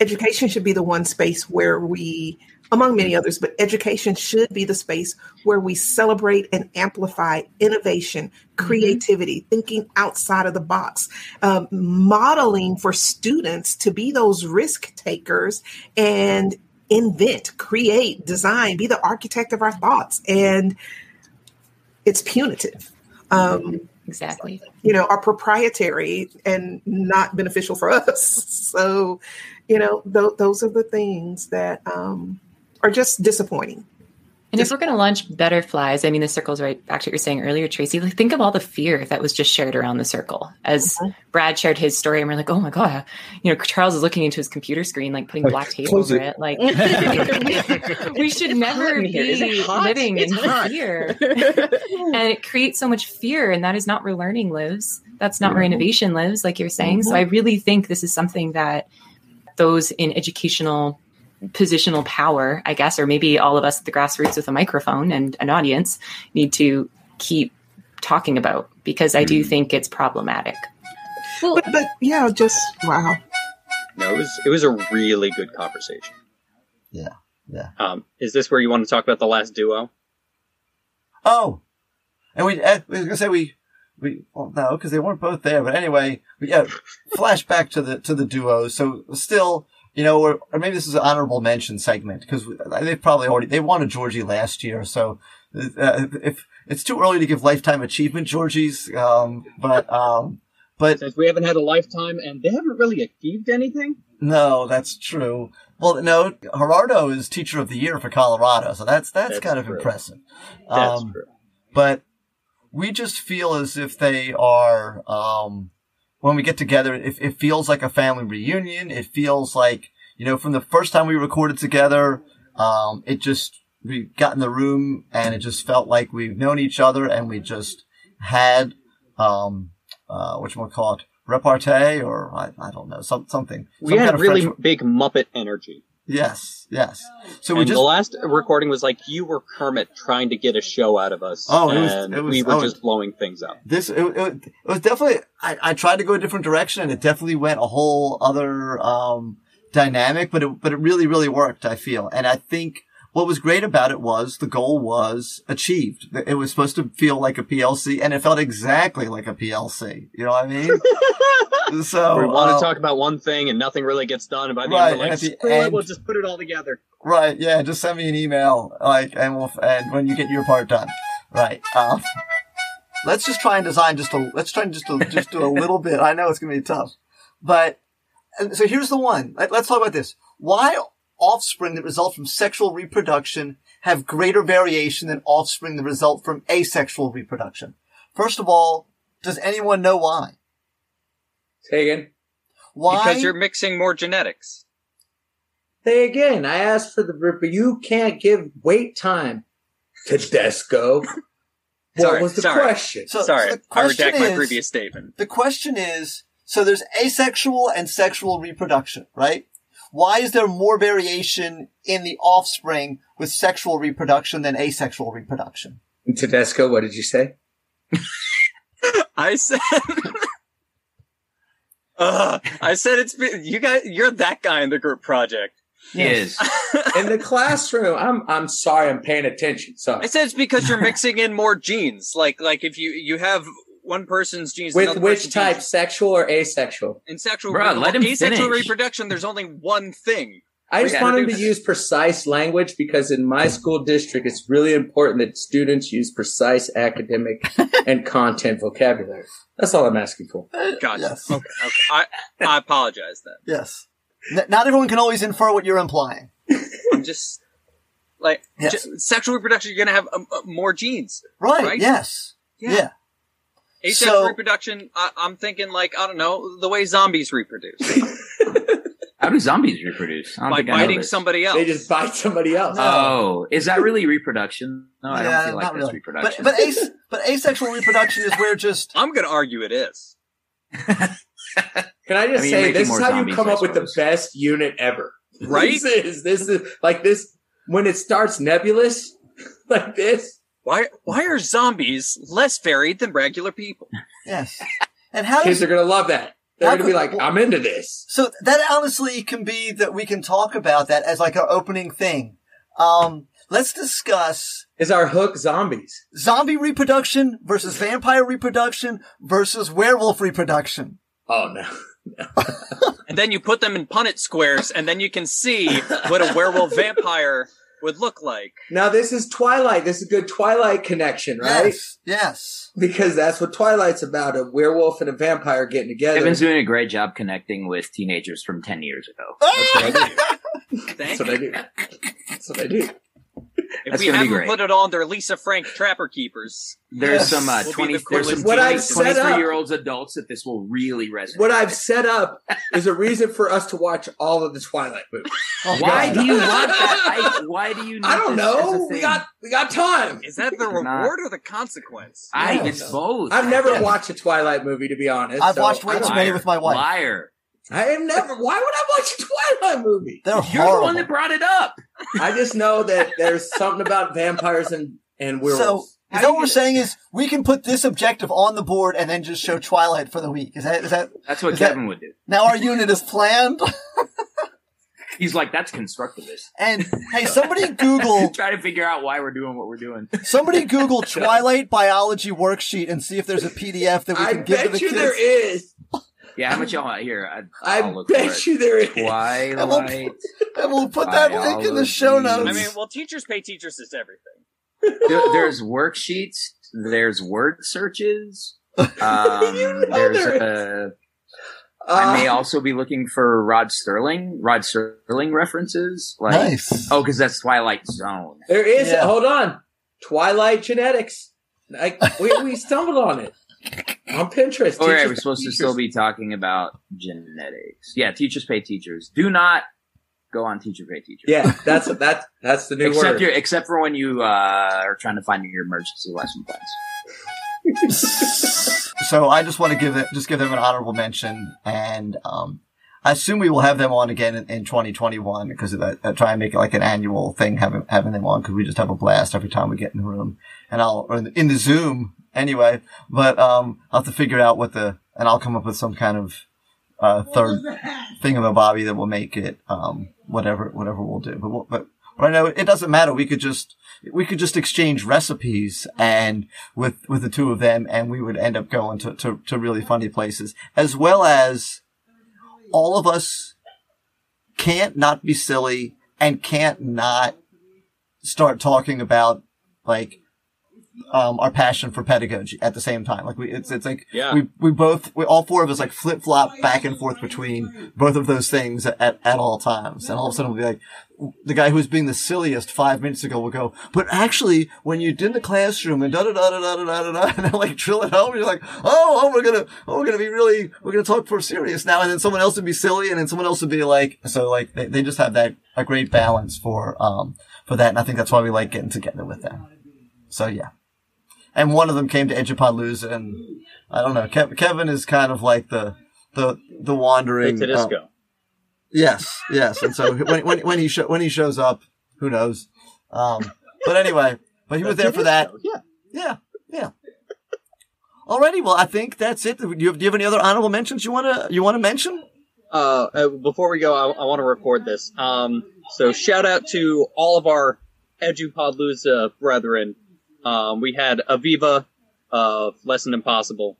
education should be the one space where we among many others but education should be the space where we celebrate and amplify innovation creativity thinking outside of the box um, modeling for students to be those risk takers and invent create design be the architect of our thoughts. And it's punitive. Um, exactly. you know are proprietary and not beneficial for us. So you know th- those are the things that um, are just disappointing And if we're going to launch better flies, I mean, the circle's right back to what you were saying earlier, Tracy. Like, think of all the fear that was just shared around the circle. As uh-huh. Brad shared his story, and we're like, oh my God, you know, Charles is looking into his computer screen, like putting black tape over it. it. Like, we should never in here. Is it be living It's in hot. fear. and it creates so much fear, and that is not where learning lives. That's not where innovation lives, like you're saying. So uh-huh. I really think this is something that those in educational positional power, I guess, or maybe all of us at the grassroots with a microphone and an audience need to keep talking about because I do think it's problematic. but, but yeah just wow No, it was it was a really good conversation. Yeah, yeah. Um, is this where you want to talk about the last duo? Oh, and we, uh, we was gonna say we, we, well, no, because they weren't both there. But anyway, we, yeah, flashback to the to the duo. So still, you know, or, or maybe this is an honorable mention segment because they probably already they won a Georgie last year. So uh, if it's too early to give lifetime achievement Georgies, um, but um, but Since we haven't had a lifetime and they haven't really achieved anything. no, that's true. Well, no, Gerardo is teacher of the year for Colorado, so that's that's, That's kind of impressive. That's Um, true. but we just feel as if they are um when we get together it, it feels like a family reunion. It feels like you know from the first time we recorded together um it just we got in the room and it just felt like we've known each other and we just had um uh what you want to call it repartee or I, I don't know some something. We Some had kind of really French- big Muppet energy. Yes yes so we and just the last recording was like you were Kermit trying to get a show out of us. Oh, it was- and it was- we were oh, just blowing things up. this it, it, it was definitely I, I tried to go a different direction and it definitely went a whole other um dynamic but it but it really really worked i feel and i think what was great about it was the goal was achieved. It was supposed to feel like a PLC and it felt exactly like a PLC. You know what I mean? so we want uh, to talk about one thing and nothing really gets done, and by the Right, end, we're like, screw it, we'll just put it all together. Right. Yeah. Just send me an email, like, and we'll, and when you get your part done, right. Um, let's just try and design just a, let's try and just to, just do a little bit. I know it's going to be tough, but, and so here's the one. Let, let's talk about this. Why offspring that result from sexual reproduction have greater variation than offspring that result from asexual reproduction? First of all, does anyone know why? Say again. Why? Because you're mixing more genetics. Say again. I asked for the, but you can't give wait time to Desco. What Sorry, was the sorry. question? So- Sorry, so the I question redact my previous statement. The question is, so there's asexual and sexual reproduction, right? Why is there more variation in the offspring with sexual reproduction than asexual reproduction? Tudisco, what did you say? I said. Ugh, uh, I said it's been, you guys. You're that guy in the group project. Is in the classroom. I'm I'm sorry. I'm paying attention. So I said it's because you're mixing in more genes. Like like if you you have one person's genes, With which type, genes- sexual or asexual? in sexual Bruh, re- let him asexual finish. reproduction. There's only one thing. I just We want gotta him to use precise language because in my school district, it's really important that students use precise academic and content vocabulary. That's all I'm asking for. Gotcha. Okay, okay. I I apologize then. Yes. N- not everyone can always infer what you're implying. I'm just like Yes. ju- sexual reproduction. You're gonna have um, uh, more genes, Right. Yes. Yeah. Asexual So- reproduction. I, I'm thinking like I don't know the way zombies reproduce How do zombies reproduce? I don't by I know biting somebody else. They just bite somebody else. Oh, is that really reproduction? No, I Yeah, don't feel like that's really. reproduction. But but, as- but asexual reproduction is where just I'm gonna argue it is. Can I just I mean, say this is more how you come I up with the best unit ever, Right? This is this is like this when it starts nebulous like this. Why why are zombies less varied than regular people? yes. And how Kids does are gonna love that. They're gonna be like, I'm into this. So that honestly can be that we can talk about that as like our opening thing. Um, let's discuss Is our hook zombies? zombie reproduction versus vampire reproduction versus werewolf reproduction. Oh no. And then you put them in Punnett squares, and then you can see what a werewolf vampire would look like. Now this is Twilight. This is a good Twilight connection, right? Yes. Yes. Because that's what Twilight's about: a werewolf and a vampire getting together. Kevin's doing a great job connecting with teenagers from 10 years ago. That's what I do. Thank That's what I do. That's what I do. If That's we gonna be haven't great. put it on, they're Lisa Frank Trapper Keepers. There's Yes. some uh, Will be 20, the there's some coolest What I've 20, set up- 23 year olds adults that this will really resonate. What I've set up is a reason for us to watch all of the Twilight movies. why do you want that? I, why do you? Need I don't this as a know. We thing? got we got time. Is that the not. reward or the consequence? I, Yeah. it's both. I've never watched a Twilight movie to be honest. I've so watched way I too don't- many with my wife. Liar. I have never. Why would I watch a Twilight movie? They're You're the one that brought it up. I just know that there's something about vampires and and so werewolves. is that what we're saying is we can put this objective on the board and then just show Twilight for the week? Is that is that That's what Is that- Kevin would do. now our unit is planned? He's like, that's constructivist. And hey, somebody Google Try to figure out why we're doing what we're doing. somebody Google Twilight biology worksheet and see if there's a PDF that we I can give to the kids. I bet you kids. there is. Yeah, how much y'all want here? I, I I'll look for bet you there is. Twilight. And we'll put that link in the show notes. I mean, well, teachers pay teachers is everything. There- there's worksheets. There's word searches. Um, there's there a. I may Uh, also be looking for Rod Sterling, Rod Sterling references. Like, Nice. Oh, because that's Twilight Zone. There is. Yeah. Hold on. Twilight genetics. Like we, we stumbled on it on Pinterest. Oh, right, we're supposed to still be talking about genetics. Yeah, teachers pay teachers. Do not go on teacher pay teacher. Yeah, that's that. That's the new except word. your, except for when you uh, are trying to find your emergency lesson plans. so I just want to give it, just give them an honorable mention, and um, I assume we will have them on again in, in 2021 because of that. I try and make it like an annual thing, having having them on because we just have a blast every time we get in the room, and I'll or in the, in the Zoom anyway. But um, I'll have to figure out what the, and I'll come up with some kind of uh, third thing of a Bobby that will make it um, whatever whatever we'll do. But we'll, but But I know it doesn't matter. We could just, we could just exchange recipes and with, with the two of them and we would end up going to, to, to really funny places as well as all of us can't not be silly and can't not start talking about like um, our passion for pedagogy at the same time. Like we, it's, it's like, Yeah. we, we both, we, all four of us like flip flop back and forth between both of those things at, at, at all times. And all of a sudden we'll be like, the guy who was being the silliest five minutes ago will go, but actually, when you did the classroom and da da da da da da da da, and then like drill it home, you're like, oh, oh, we're gonna, oh, we're gonna be really, we're gonna talk for serious now. And then someone else would be silly and then someone else would be like, so like, they, they just have that, a great balance for, um, for that. And I think that's why we like getting together with them. So yeah and one of them came to Edupalooza, and I don't know. Kev- Kevin is kind of like the the the wandering. Uh, yes, yes, and so when when when he sho- when he shows up, who knows? Um, but anyway, but he was there for that. Yeah, yeah, yeah. Alrighty, well, I think that's it. Do you have, do you have any other honorable mentions you wanna you wanna mention? Uh, uh, before we go, I, I want to record this. Um, so shout out to all of our EduPodlooza brethren. Um, we had Aviva of Lesson Impossible.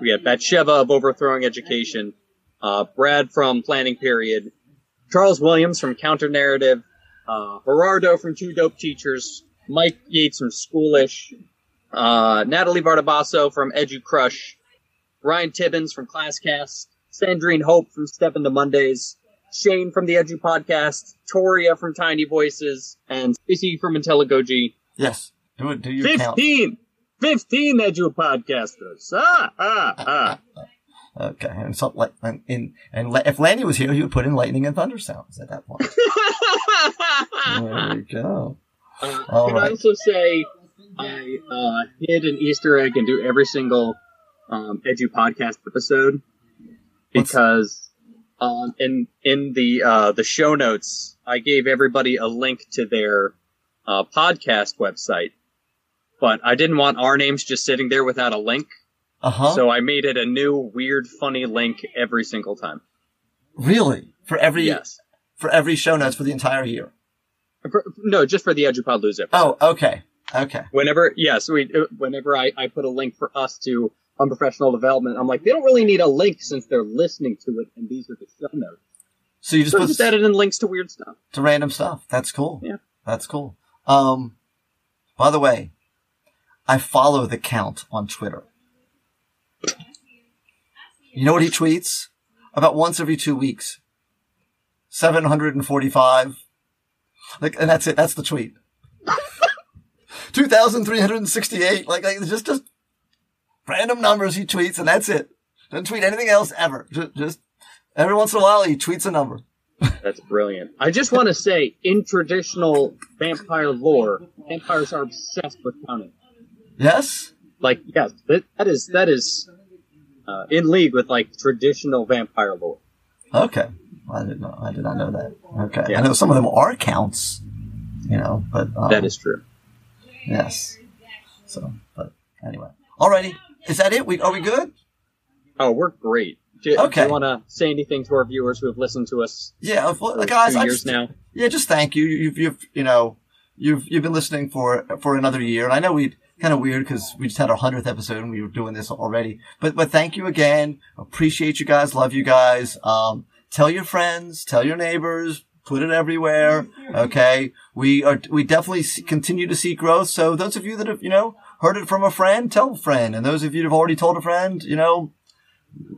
We had Batsheva of Overthrowing Education. Uh, Brad from Planning Period. Charles Williams from Counter Narrative. Uh, Gerardo from Two Dope Teachers. Mike Yates from Schoolish. Uh, Natalie Vardabasso from Edu Crush. Ryan Tibbins from ClassCast. Sandrine Hope from Step into Mondays. Shane from the Edu Podcast. Toria from Tiny Voices. And Stacy from IntelliGoji. Yes. Do it. Do your count. 15! 15 Edu Podcasters. Ah, ah, ah. Okay, and so like and in and La- if Lanny was here, he would put in lightning and thunder sounds at that point. there we go. Uh, All can I right. also say I uh, hid an Easter egg into every single um, Edu podcast episode because um, in in the uh, the show notes I gave everybody a link to their uh, podcast website, but I didn't want our names just sitting there without a link. Uh huh. So I made it a new weird funny link every single time. Really? For every Yes. for every show notes for the entire year. For- no, just for the EduPodlooza episode. Oh, okay. Okay. Whenever, yes, we, whenever I, I put a link for us to unprofessional development, I'm like, they don't really need a link since they're listening to it, and these are the show notes. So you just So put just added in links to weird stuff. to random stuff. That's cool. Yeah. That's cool. Um, by the way, I follow the count on Twitter. You know what he tweets? About once every two weeks. 745. Like, and that's it. That's the tweet. 2,368. Like, like, just, just random numbers he tweets and that's it. Doesn't tweet anything else ever. Just, just every once in a while he tweets a number. That's brilliant. I just want to say, in traditional vampire lore, vampires are obsessed with counting. Yes? Like, yes, that, that is that is uh, in league with like traditional vampire lore. Okay. I did not. I did not know that. Okay. Yeah. I know some of them are counts, you know, but um, that is true. Yes. So, but anyway. Alrighty. Is that it? We are we good? Oh, we're great. Do, do you want to say anything to our viewers who have listened to us? Yeah, well, guys. I years just, now. Yeah, just thank you. You've you've you know you've you've been listening for for another year, and I know we kind of weird because we just had our hundredth episode and we were doing this already. But but thank you again. Appreciate you guys. Love you guys. Um, tell your friends. Tell your neighbors. Put it everywhere. Okay. We are we definitely continue to see growth. So those of you that have you know heard it from a friend, tell a friend, and those of you that have already told a friend, you know,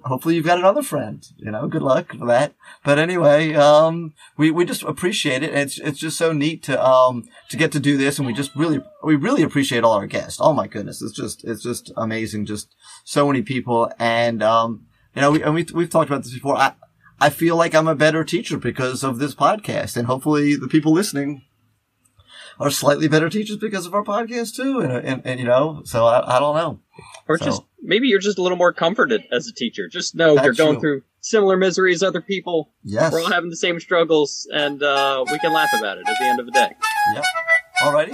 hopefully you've got another friend. You know, good luck for that. But anyway, um, we, we just appreciate it. It's it's just so neat to um to get to do this, and we just really we really appreciate all our guests. Oh my goodness, it's just it's just amazing. Just so many people, and um, you know, we and we we've talked about this before. I I feel like I'm a better teacher because of this podcast, and hopefully the people listening are slightly better teachers because of our podcast too. And and, and you know, so I, I don't know. Or So- just maybe you're just a little more comforted as a teacher. Just know That's you're going true. through similar misery as other people. Yes. We're all having the same struggles, and uh, we can laugh about it at the end of the day. Yep. Alrighty.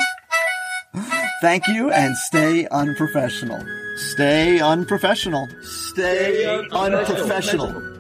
Thank you and stay unprofessional. Stay unprofessional. Stay unprofessional.